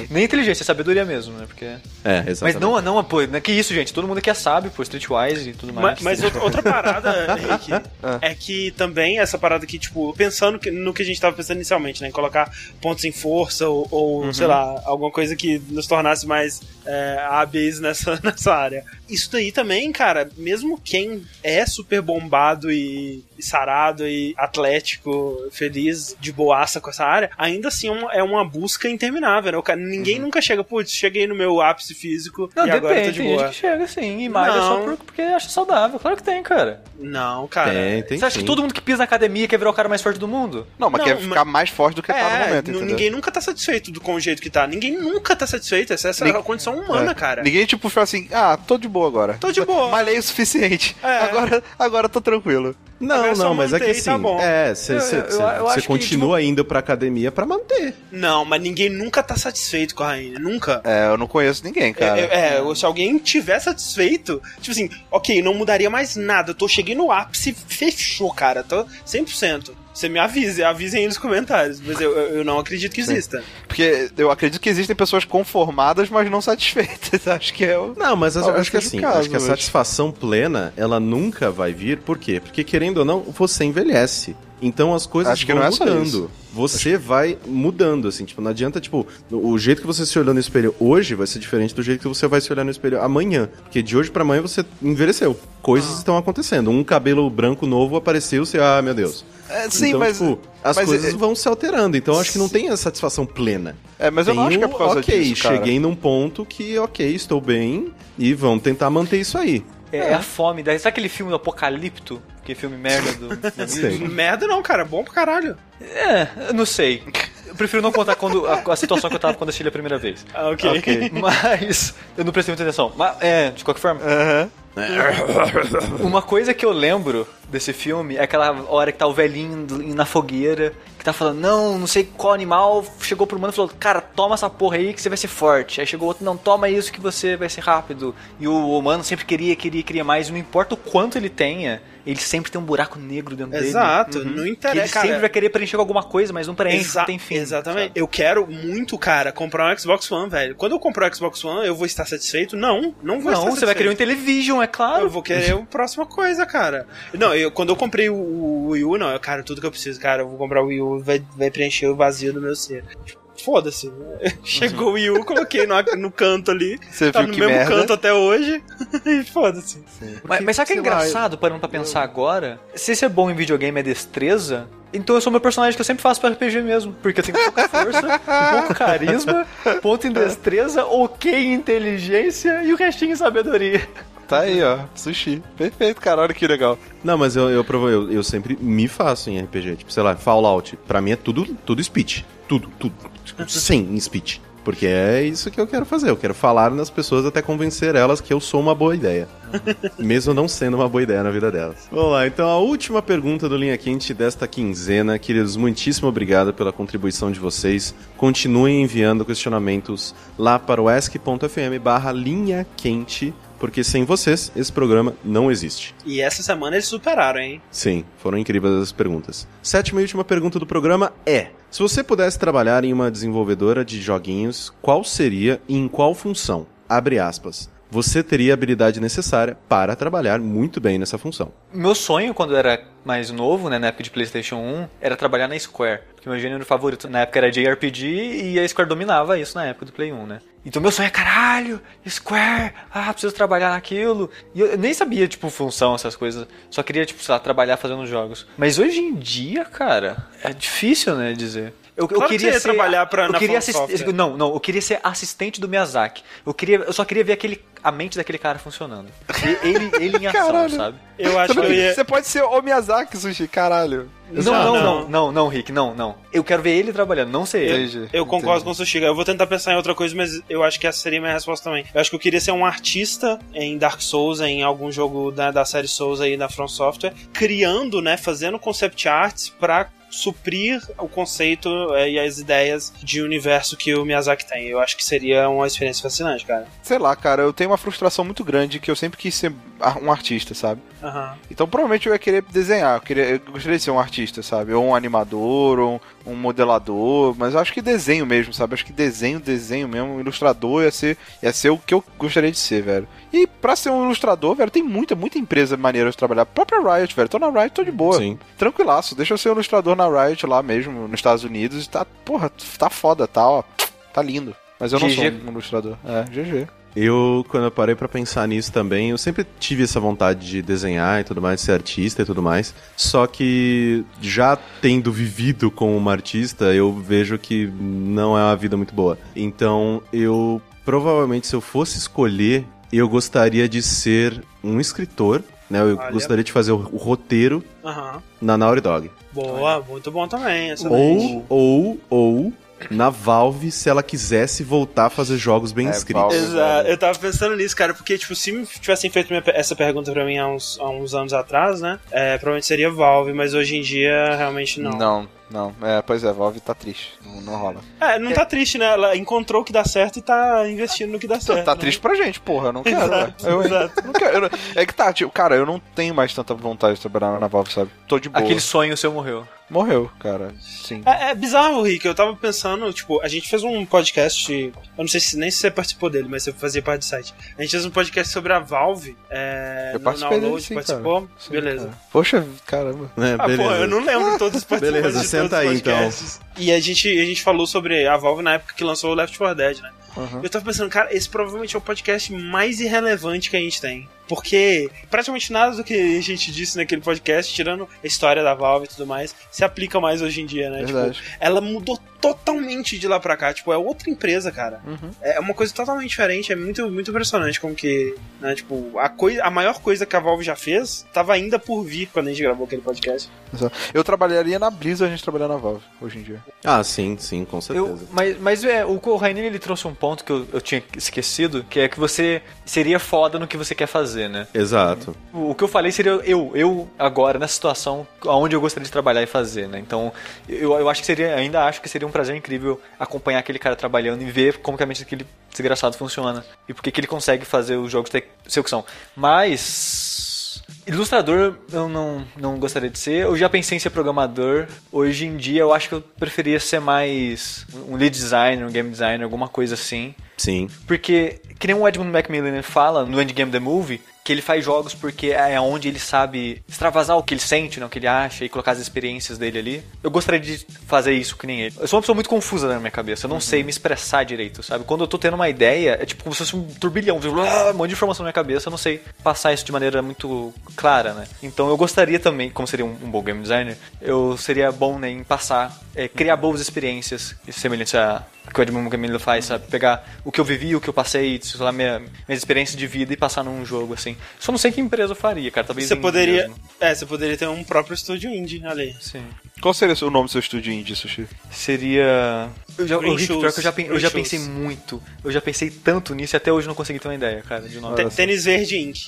S4: Nem inteligência, é sabedoria mesmo, né? Porque...
S1: É,
S4: Mas
S1: exatamente.
S4: não, não, pô, né, que isso, gente. Todo mundo aqui é sábio, pô, Streetwise e tudo mais.
S2: Mas, mas outra, outra parada, Henrique, [LAUGHS] é que também essa parada que, tipo, pensando que- no que a gente tava pensando inicialmente, né? em Colocar pontos em força ou, ou, sei lá, alguma coisa que nos tornasse mais é, hábeis nessa, [LAUGHS] nessa área. Isso daí também, cara, mesmo quem é super bombado e sarado e atlético, feliz, de boaça com essa área, ainda assim é uma, é uma busca interminável, né? O cara, ninguém nunca chega, putz, cheguei no meu ápice físico
S4: Não,
S2: e agora eu tô
S4: depende,
S2: de
S4: tem gente
S2: boa.
S4: que chega assim, e malha só por- porque acha saudável. Claro que tem, cara.
S2: Não, cara.
S1: Tem, tem
S4: Você acha
S1: sim.
S4: que todo mundo que pisa na academia quer virar o cara mais forte do mundo?
S3: Não, mas
S2: Não,
S3: quer
S2: mas-
S3: ficar mais forte do que tá no
S2: É,
S3: momento, entendeu?
S2: ninguém nunca tá satisfeito do, com o jeito que tá. Ninguém nunca tá satisfeito. Essa, essa é a condição humana,
S3: É.
S2: cara.
S3: Ninguém, tipo, fala assim, ah, tô de boa agora.
S2: Tô de boa.
S3: Malhei o suficiente.
S2: É.
S3: Agora, agora tô tranquilo.
S1: Não,
S2: Agora é
S1: não, mas é que
S2: e tá
S1: assim, é, você
S4: acho que,
S1: continua indo pra academia pra manter.
S2: Não, mas ninguém nunca tá satisfeito com a rainha. Nunca.
S3: É, eu não conheço ninguém, cara.
S2: É, é, se alguém tiver satisfeito, tipo assim, ok, não mudaria mais nada. Eu tô cheguei no ápice, fechou, cara. Tô 100%. Você me avise, avisem aí nos comentários. Mas eu, eu não acredito que exista.
S3: Porque eu acredito que existem pessoas conformadas, mas não satisfeitas. [LAUGHS] Acho que é o.
S1: Não, mas eu
S3: Talvez
S1: acho que assim,
S3: caso
S1: acho que a satisfação plena, ela nunca vai vir, por quê? Porque querendo ou não, você envelhece. Então as coisas
S3: Acho que
S1: vão
S3: não é só
S1: mudando.
S3: isso.
S1: Você vai mudando, assim, tipo, não adianta, tipo, o jeito que você se olhou no espelho hoje vai ser diferente do jeito que você vai se olhar no espelho amanhã. Porque de hoje pra amanhã você envelheceu. Coisas estão acontecendo. Um cabelo branco novo apareceu, você, ah, meu Deus.
S3: É, sim,
S1: então,
S3: mas.
S1: tipo, as
S3: mas
S1: coisas
S3: é-
S1: vão se alterando. Então acho que não tem a satisfação plena.
S3: É, mas eu não acho que é por causa
S1: ok,
S3: disso, cara.
S1: cheguei num ponto que, ok, estou bem e vamos tentar manter isso aí.
S4: É, é a fome. Da... Sabe aquele filme do Apocalipto? Que filme merda do. [LAUGHS]
S1: Sei.
S4: mídia?
S2: Merda não, cara. Bom pra caralho.
S4: É, eu não sei. Eu prefiro não contar quando, a, a situação que eu tava quando assisti a primeira vez.
S2: Ah, ok. [LAUGHS]
S4: Mas eu não prestei muita atenção. Mas, é, de qualquer forma.
S3: Aham.
S4: Uma coisa que eu lembro desse filme é aquela hora que tá o velhinho na fogueira, que tá falando, não, não sei qual animal chegou pro humano e falou, cara, toma essa porra aí que você vai ser forte. Aí chegou outro, não, toma isso que você vai ser rápido. E o humano sempre queria, queria, queria mais. Não importa o quanto ele tenha, ele sempre tem um buraco negro dentro dele.
S2: Exato. Não
S4: Que ele
S2: interessa. cara.
S4: sempre vai querer preencher com alguma coisa, mas não preenche,
S2: Exa-
S4: não tem fim.
S2: Exatamente.
S4: sabe?
S2: Eu quero muito, cara, comprar um Xbox One, velho. Quando eu comprar o Xbox One, eu vou estar satisfeito? Não, não vou estar
S4: Não, você vai querer um
S2: satisfeito.
S4: Television, é claro.
S2: Eu vou querer a próxima coisa, cara. Não, eu, quando eu comprei o, o Wii U, não, eu, cara, tudo que eu preciso, cara, eu vou comprar o Wii U, vai, vai preencher o vazio do meu ser. Foda-se. [LAUGHS] Chegou o Wii U, coloquei no, no canto ali.
S3: Você
S2: tá
S3: viu
S2: no
S3: que
S2: mesmo
S3: merda?
S2: canto até hoje. [LAUGHS] e foda-se.
S4: Mas, mas sabe o que é
S3: lá,
S4: engraçado, parando pra pensar agora? Se ser bom em videogame é destreza, então eu sou meu personagem que eu sempre faço pra RPG mesmo. Porque eu tenho pouca força, [LAUGHS] pouco carisma, ponto em destreza, ok em inteligência e o restinho em sabedoria.
S3: Tá aí, ó. Sushi. Perfeito, cara. Olha que legal.
S1: Não, mas eu, eu, provo- eu, eu sempre me faço em RPG. Tipo, sei lá, Fallout. Pra mim é tudo, tudo speech. Tudo, tudo. Tipo, [LAUGHS] 100 em speech. Porque é isso que eu quero fazer. Eu quero falar nas pessoas até convencer elas que eu sou uma boa ideia. [LAUGHS] Mesmo não sendo uma boa ideia na vida delas. Vamos lá, então a última pergunta do Linha Quente desta quinzena. Queridos, muitíssimo obrigado pela contribuição de vocês. Continuem enviando questionamentos lá para o ask.fm barra linha quente, porque sem vocês esse programa não existe.
S2: E essa semana eles superaram, hein?
S1: Sim, foram incríveis as perguntas. Sétima e última pergunta do programa é: se você pudesse trabalhar em uma desenvolvedora de joguinhos, qual seria e em qual função? Abre aspas. Você teria a habilidade necessária para trabalhar muito bem nessa função.
S4: Meu sonho, quando eu era mais novo, né, na época de PlayStation 1, era trabalhar na Square. Porque meu gênero favorito na época era JRPG e a Square dominava isso na época do Play 1, né? Então meu sonho é caralho, Square, ah, preciso trabalhar naquilo. E eu nem sabia, tipo, função, essas coisas. Só queria, tipo, sei lá, trabalhar fazendo jogos. Mas hoje em dia, cara, é difícil, né, dizer. Eu,
S2: Claro
S4: eu
S2: que
S4: queria
S2: você ia
S4: ser,
S2: trabalhar pra-
S4: eu
S2: na
S4: queria assist-. Não, não, eu queria ser assistente do Miyazaki. Eu queria, eu só queria ver aquele a mente daquele cara funcionando. Ele, ele em ação,
S3: Caralho.
S4: sabe?
S2: Eu acho que eu ia.
S3: Você pode ser o Miyazaki, Sushi, caralho.
S4: Não,
S2: Não,
S4: não,
S2: não.
S4: não, não, não, Rick, não, não. Eu quero ver ele trabalhando, não ser ele.
S3: Entendi.
S2: Eu concordo
S3: Entendi.
S2: com o Sushiga. Eu vou tentar pensar em outra coisa, mas eu acho que essa seria a minha resposta também. Eu acho que eu queria ser um artista em Dark Souls, em algum jogo da, da série Souls aí da From Software, criando, né, fazendo concept arts pra suprir o conceito é, e as ideias de universo que o Miyazaki tem. Eu acho que seria uma experiência fascinante, cara.
S3: Sei lá, cara, eu tenho uma frustração muito grande que eu sempre quis ser um artista, sabe?
S2: Aham.
S3: Então provavelmente eu ia querer desenhar, eu, queria, eu gostaria de ser um artista, sabe? Ou um animador, ou um, modelador, mas eu acho que desenho mesmo, sabe? Acho que desenho, desenho mesmo, um ilustrador ia ser, ia ser o que eu gostaria de ser, velho. E pra ser um ilustrador, velho, tem muita, muita empresa maneira de trabalhar. A própria Riot, velho, tô na Riot, tô de boa.
S1: Sim.
S3: Tranquilaço, deixa eu ser um ilustrador na Riot lá mesmo, nos Estados Unidos, e tá, porra, tá foda, tá, ó, tá lindo. Mas eu não
S4: GG.
S3: sou um ilustrador. É, GG.
S1: Eu, quando eu parei pra pensar nisso também, eu sempre tive essa vontade de desenhar e tudo mais, de ser artista e tudo mais. Só que já tendo vivido como uma artista, eu vejo que não é uma vida muito boa. Então, eu provavelmente se eu fosse escolher, eu gostaria de ser um escritor, né? Eu
S2: Olha.
S1: gostaria de fazer o, o roteiro
S2: Aham.
S1: na Naughty Dog.
S2: Boa, muito bom também. Excelente.
S1: Ou, ou, ou na Valve, se ela quisesse voltar a fazer jogos bem
S3: É,
S1: escritos.
S3: Valve.
S2: Exato, eu tava pensando nisso, cara, porque, tipo, se me tivessem feito minha- essa pergunta pra mim há uns, há uns anos atrás, né? É, provavelmente seria Valve, mas hoje em dia realmente não.
S3: Não, não. É, pois é, Valve tá triste. Não, não rola.
S2: É, não tá triste, né? Ela encontrou o que dá certo e tá investindo no que dá certo.
S3: Tá
S2: né?
S3: triste pra gente, porra. Eu não quero.
S2: Exato,
S3: ué. eu,
S2: exato.
S3: não quero. é que tá, tipo, cara, eu não tenho mais tanta vontade de trabalhar na Valve, sabe? Tô de boa.
S4: Aquele sonho seu morreu.
S3: Morreu, cara. Sim.
S2: É, é bizarro, Rick. Eu tava pensando, tipo, a gente fez um podcast. Eu não sei se nem se você participou dele, mas você fazia parte do site. A gente fez um podcast sobre a Valve. É,
S3: Eu
S2: no
S3: participei dele,
S2: download,
S3: sim,
S2: participou?
S3: cara. Sim,
S2: Beleza.
S3: cara. Poxa, caramba.
S1: É,
S2: Ah,
S1: beleza.
S2: pô, eu não lembro todos os [LAUGHS] participantes
S1: Beleza,
S2: de os
S1: aí, então.
S2: E a gente, a gente falou sobre a Valve na época que lançou o Left 4 Dead, né?
S3: Uhum.
S2: Eu tava pensando, cara, esse provavelmente é o podcast mais irrelevante que a gente tem. Porque praticamente nada do que a gente disse naquele podcast, tirando a história da Valve e tudo mais, se aplica mais hoje em dia, né?
S3: Verdade.
S2: Tipo, ela mudou totalmente de lá pra cá. Tipo, é outra empresa, cara.
S3: Uhum.
S2: É uma coisa totalmente diferente. É muito, muito impressionante como que, né? Tipo, a, coi a maior coisa que a Valve já fez tava ainda por vir quando a gente gravou aquele podcast.
S3: Eu trabalharia na Blizzard, a gente trabalhar na Valve, hoje em dia.
S1: Ah, sim, sim, com certeza.
S4: Eu, mas mas é, o Rainer ele trouxe um ponto que eu, eu tinha esquecido, que é que você seria foda no que você quer fazer, né?
S1: Exato.
S4: O, o que eu falei seria eu, eu agora, nessa situação, onde eu gostaria de trabalhar e fazer, né? Então, eu, eu acho que seria, ainda acho que seria um prazer incrível acompanhar aquele cara trabalhando e ver como que a mente daquele desgraçado funciona. E por que ele consegue fazer os jogos ter, ser o que são. Mas. Ilustrador eu não, não gostaria de ser. Eu já pensei em ser programador. Hoje em dia eu acho que eu preferia ser mais um lead designer, um game designer, alguma coisa assim.
S1: Sim.
S4: Porque, que nem o Edmund Macmillan fala no Endgame the Movie, que ele faz jogos porque é onde ele sabe extravasar o que ele sente, né, o que ele acha e colocar as experiências dele ali. Eu gostaria de fazer isso que nem ele. Eu sou uma pessoa muito confusa na minha cabeça, eu não sei me expressar direito, sabe? Quando eu tô tendo uma ideia, é tipo como se fosse um turbilhão, um monte de informação na minha cabeça, eu não sei passar isso de maneira muito clara, né? Então eu gostaria também, como seria um, um bom game designer, eu seria bom né, em passar, é, criar boas experiências semelhantes a que o Edmund Camilo faz, sabe? Pegar o que eu vivi, o que eu passei, sei lá, minha, minhas experiências de vida e passar num jogo, assim. Só não sei que empresa eu faria, cara. Talvez
S2: Você poderia.
S4: mesmo.
S2: É, você poderia ter um próprio estúdio indie ali.
S4: Sim.
S3: Qual seria o nome do seu estúdio indie, Sushi?
S4: Seria. Eu já, pior que eu já, pen- eu já pensei muito. Eu já pensei tanto nisso e até hoje não consegui ter uma ideia, cara, de nome.
S2: Tênis Verde Inc.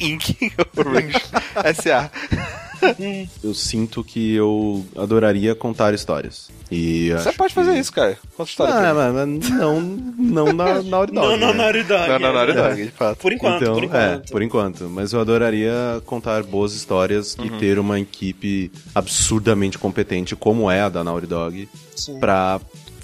S3: Ink [LAUGHS] Orange [LAUGHS] S.A. [LAUGHS]
S1: Eu sinto que eu adoraria contar histórias. E
S3: Você pode fazer
S1: que-
S3: isso, cara. Conta história.
S1: Ah, mas, mas não, não na, na Naughty Dog,
S2: Não, não,
S1: né?
S2: Naughty Dog.
S3: Não,
S2: é
S3: não,
S2: verdade.
S3: de fato.
S2: Por enquanto,
S1: então,
S2: por enquanto.
S1: É, por enquanto. Mas eu adoraria contar boas histórias
S2: Uhum.
S1: e ter uma equipe absurdamente competente, como é a da Naughty Dog,
S2: Sim.
S1: pra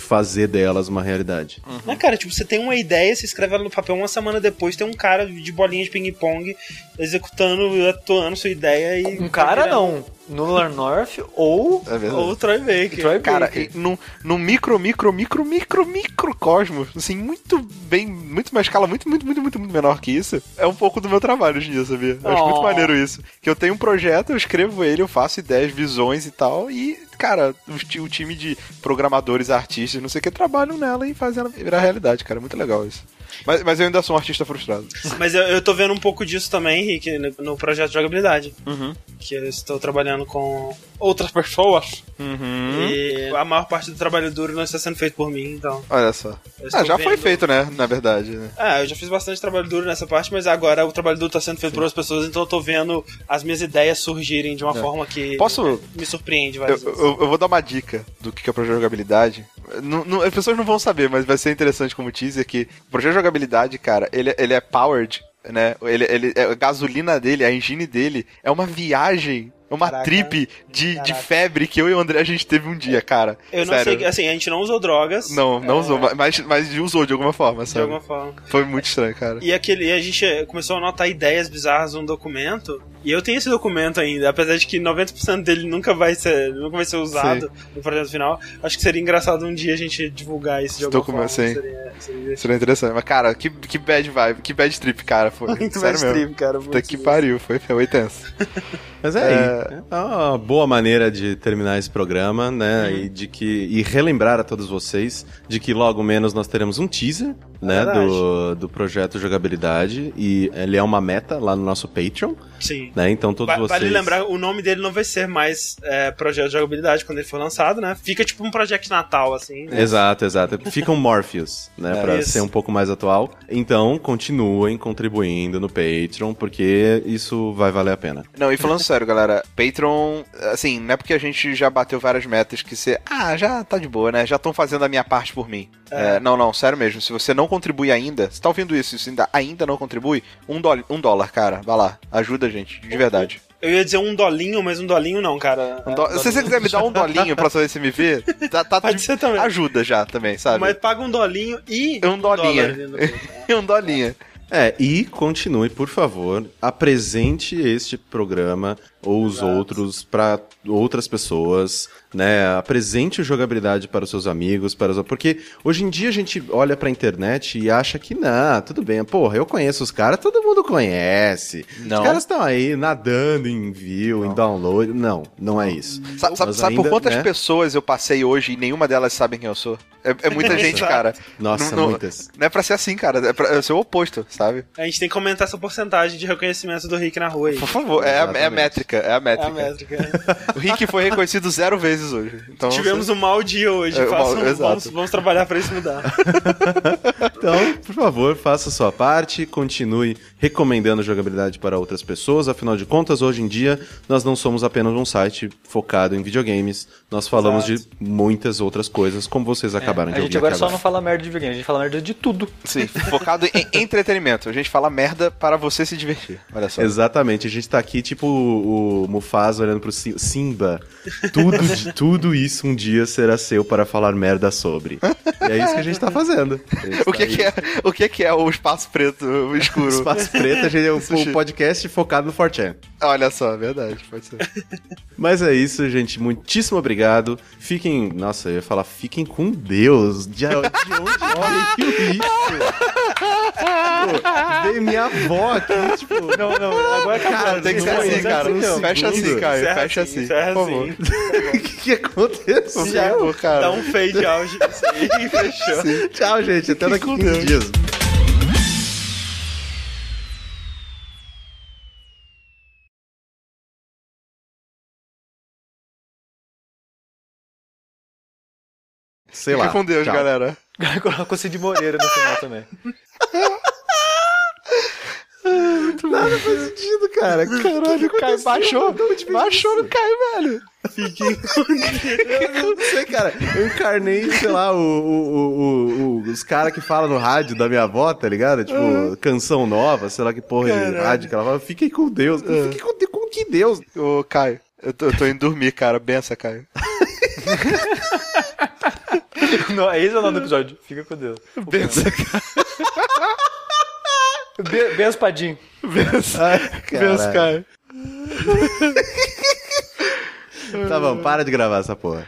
S1: fazer delas uma realidade.
S2: Uhum. Não, cara, tipo, você tem uma ideia, você escreve ela no papel, uma semana depois tem um cara de bolinha de ping-pong executando, atuando sua ideia e.
S4: Um cara não. Nolan North ou,
S3: É
S2: Ou Troy Baker.
S4: Troy
S3: Cara,
S4: Baker.
S3: num, num micro, micro, micro, micro, microcosmos, assim, muito bem, muito uma escala muito, muito, muito, muito, muito menor que isso, é um pouco do meu trabalho hoje em dia, sabia? Eu acho muito
S2: Oh.
S3: maneiro isso. Que eu tenho um projeto, eu escrevo ele, eu faço ideias, visões e tal, e, cara, o time de programadores, artistas, não sei o que, trabalham nela e fazem ela virar realidade, cara. É muito legal isso. Mas, mas eu ainda sou um artista frustrado.
S2: Mas eu, eu tô vendo um pouco disso também, Rick, no, no projeto de jogabilidade.
S3: Uhum.
S2: Que eu estou trabalhando com outras pessoas.
S3: Uhum.
S2: E a maior parte do trabalho duro não está sendo feito por mim, então.
S3: Olha só.
S2: Eu
S3: Ah, já foi
S2: vendo-
S3: feito, né? Na verdade. Né?
S2: É, eu já fiz bastante trabalho duro nessa parte, mas agora o trabalho duro tá sendo feito por outras pessoas, então eu tô vendo as minhas ideias surgirem de uma forma que
S3: É. Posso-
S2: me surpreende
S3: Eu,
S2: várias vezes.
S3: eu, eu vou dar uma dica do que é o projeto de jogabilidade. Não- não- as pessoas não vão saber, mas vai ser interessante como teaser que o projeto de jogabilidade, cara, ele, ele é powered, né? Ele, ele, a gasolina dele, a engine dele, é uma viagem, é uma
S2: Caraca.
S3: trip de, de febre que eu e o André a gente teve um dia, cara.
S2: Eu não
S3: Sério.
S2: sei, assim, a gente não usou drogas.
S3: Não, não
S2: é,
S3: usou, mas, mas usou de alguma forma,
S2: De
S3: sabe?
S2: alguma forma.
S3: Foi muito estranho, cara.
S2: E aquele, e a gente começou a anotar ideias bizarras num documento. E eu tenho esse documento ainda, apesar de que 90% dele nunca vai ser, nunca vai ser usado no projeto final. Acho que seria engraçado um dia a gente divulgar de
S3: Esse
S2: alguma
S3: documento,
S2: forma.
S3: sim.
S2: Seria, seria
S3: Seria interessante. Mas, cara, que, que bad vibe, que bad trip, cara. Foi. [LAUGHS]
S2: muito
S3: Sério
S2: mais
S3: mesmo.
S2: trip, cara.
S3: Puta que pariu, foi, foi tenso. [LAUGHS]
S1: Mas é, aí. É uma boa maneira de terminar esse programa, né?
S2: Uhum.
S1: E de que e relembrar a todos vocês de que logo menos nós teremos um teaser, né,
S2: verdade.
S1: do, do projeto jogabilidade e ele é uma meta lá no nosso Patreon,
S2: Sim.
S1: né? Então todos
S2: Va-
S1: vocês
S2: Vale lembrar, o nome dele não vai ser mais é, Projeto de Jogabilidade quando ele for lançado, né? Fica tipo um Project Natal, assim. né?
S1: Exato, exato. Fica um Morpheus, né?
S3: É.
S1: pra
S2: Isso.
S1: ser um pouco mais atual. Então, continuem contribuindo no Patreon, porque isso vai valer a pena.
S3: Não, e falando sério, galera, Patreon, assim, não é porque a gente já bateu várias metas que você, ah, já tá de boa, né? Já estão fazendo a minha parte por mim. É, não, não, sério mesmo. Se você não contribui ainda, você tá ouvindo isso, você ainda, ainda não contribui, um, dólar, um dólar, cara, vai lá, ajuda a gente, de verdade.
S2: Eu ia dizer um dolinho, mas um dolinho não, cara.
S3: Um
S2: É,
S3: dó- Se você quiser me dar um dolinho pra saber se me vê, tá, tá
S2: Pode
S3: de-
S2: ser também.
S3: ajuda já também, sabe?
S2: Mas paga um dolinho e.
S3: Um dolinha.
S2: meio. [LAUGHS]
S3: um dolinho.
S1: É, e continue, por favor, apresente este programa ou os outros para outras pessoas, né? Apresente o jogabilidade para os seus amigos, para os... porque hoje em dia a gente olha pra internet e acha que não, tudo bem, porra, eu conheço os caras, todo mundo conhece.
S3: Não.
S1: Os caras estão aí nadando em view, em download. Não, não é isso.
S3: Sa- Sabe, sabe por
S1: ainda,
S3: quantas
S1: né?
S3: pessoas eu passei hoje e nenhuma delas sabem quem eu sou? É, é muita [LAUGHS] gente,
S2: Exato.
S3: cara.
S1: Nossa,
S3: não, não-
S1: muitas.
S3: Não é pra ser assim, cara. É pra é ser o oposto, sabe?
S2: A gente tem que aumentar essa porcentagem de reconhecimento do Rick na rua aí.
S3: Por favor, é, a- é a
S1: Exatamente.
S3: Métrica. É a
S2: É a
S3: métrica.
S2: métrica. [LAUGHS]
S3: O Rick foi reconhecido zero vezes hoje. Então,
S2: Tivemos um mau dia hoje.
S3: É, mau- exato.
S2: vamos, vamos trabalhar pra isso mudar. [LAUGHS]
S1: Então, por favor, faça a sua parte, continue recomendando jogabilidade para outras pessoas. Afinal de contas, hoje em dia, nós não somos apenas um site focado em videogames. Nós falamos
S2: Exato.
S1: de muitas outras coisas, como vocês acabaram de
S4: É, A
S1: ouvir
S4: gente agora só não fala merda de videogame, a gente fala merda de tudo.
S3: Sim, [LAUGHS] focado em entretenimento. A gente fala merda para você se divertir. Olha só.
S1: Exatamente, a gente tá aqui tipo o, o Mufasa olhando pro Si- Simba. Tudo, de- tudo isso um dia será seu para falar merda sobre. E é isso que a gente tá fazendo. Gente [LAUGHS]
S3: O que, que é, o que, que é o espaço preto o escuro?
S1: Espaço Preto, a gente é um [LAUGHS]
S3: Sushi.
S1: podcast focado no 4chan.
S3: Olha só, verdade, pode ser. [LAUGHS]
S1: Mas é isso, gente. Muitíssimo obrigado. Fiquem. Nossa, eu ia falar, fiquem com Deus. De, de onde veio isso? Pô, veio minha avó aqui, tipo.
S2: Não, não, agora
S3: Cara, tem que ser assim,
S1: não,
S3: cara.
S1: Não,
S3: Fecha assim, Caio.
S2: Encerra
S3: Fecha
S2: assim,
S3: assim,
S2: encerra
S3: favor.
S2: assim.
S1: O [LAUGHS] que, que aconteceu?
S3: Favor, cara.
S2: Dá um fade out [LAUGHS] e fechou.
S1: Tchau, gente. Até daqui a
S3: com
S1: 15
S3: Deus.
S1: dias. Sei
S3: Fica
S1: lá.
S3: com Deus,
S1: Tchau.
S3: galera.
S4: Coloca o Cid Moreira no final também. [LAUGHS]
S1: Nada faz sentido, cara. [LAUGHS] Caralho,
S3: O Caio baixou. Baixou no Caio, velho.
S1: Eu não sei, cara. Eu encarnei, sei lá, o, o- o- o- os caras que falam no rádio da minha avó, tá ligado? Tipo, canção nova, sei lá que porra de
S2: Caralho.
S1: rádio que ela fala. Fiquem com Deus. Fiquem com, Deus- com que Deus?
S3: Ô, Caio, eu tô, eu tô indo dormir, cara. Bença, Caio. [LAUGHS]
S4: Não, esse é o nome do episódio. Fica com Deus.
S3: Benção, [LAUGHS]
S4: Be Benção Padim. [LAUGHS]
S1: Caralho.
S3: benção, [LAUGHS] cara.
S1: Tá bom, para de gravar essa porra.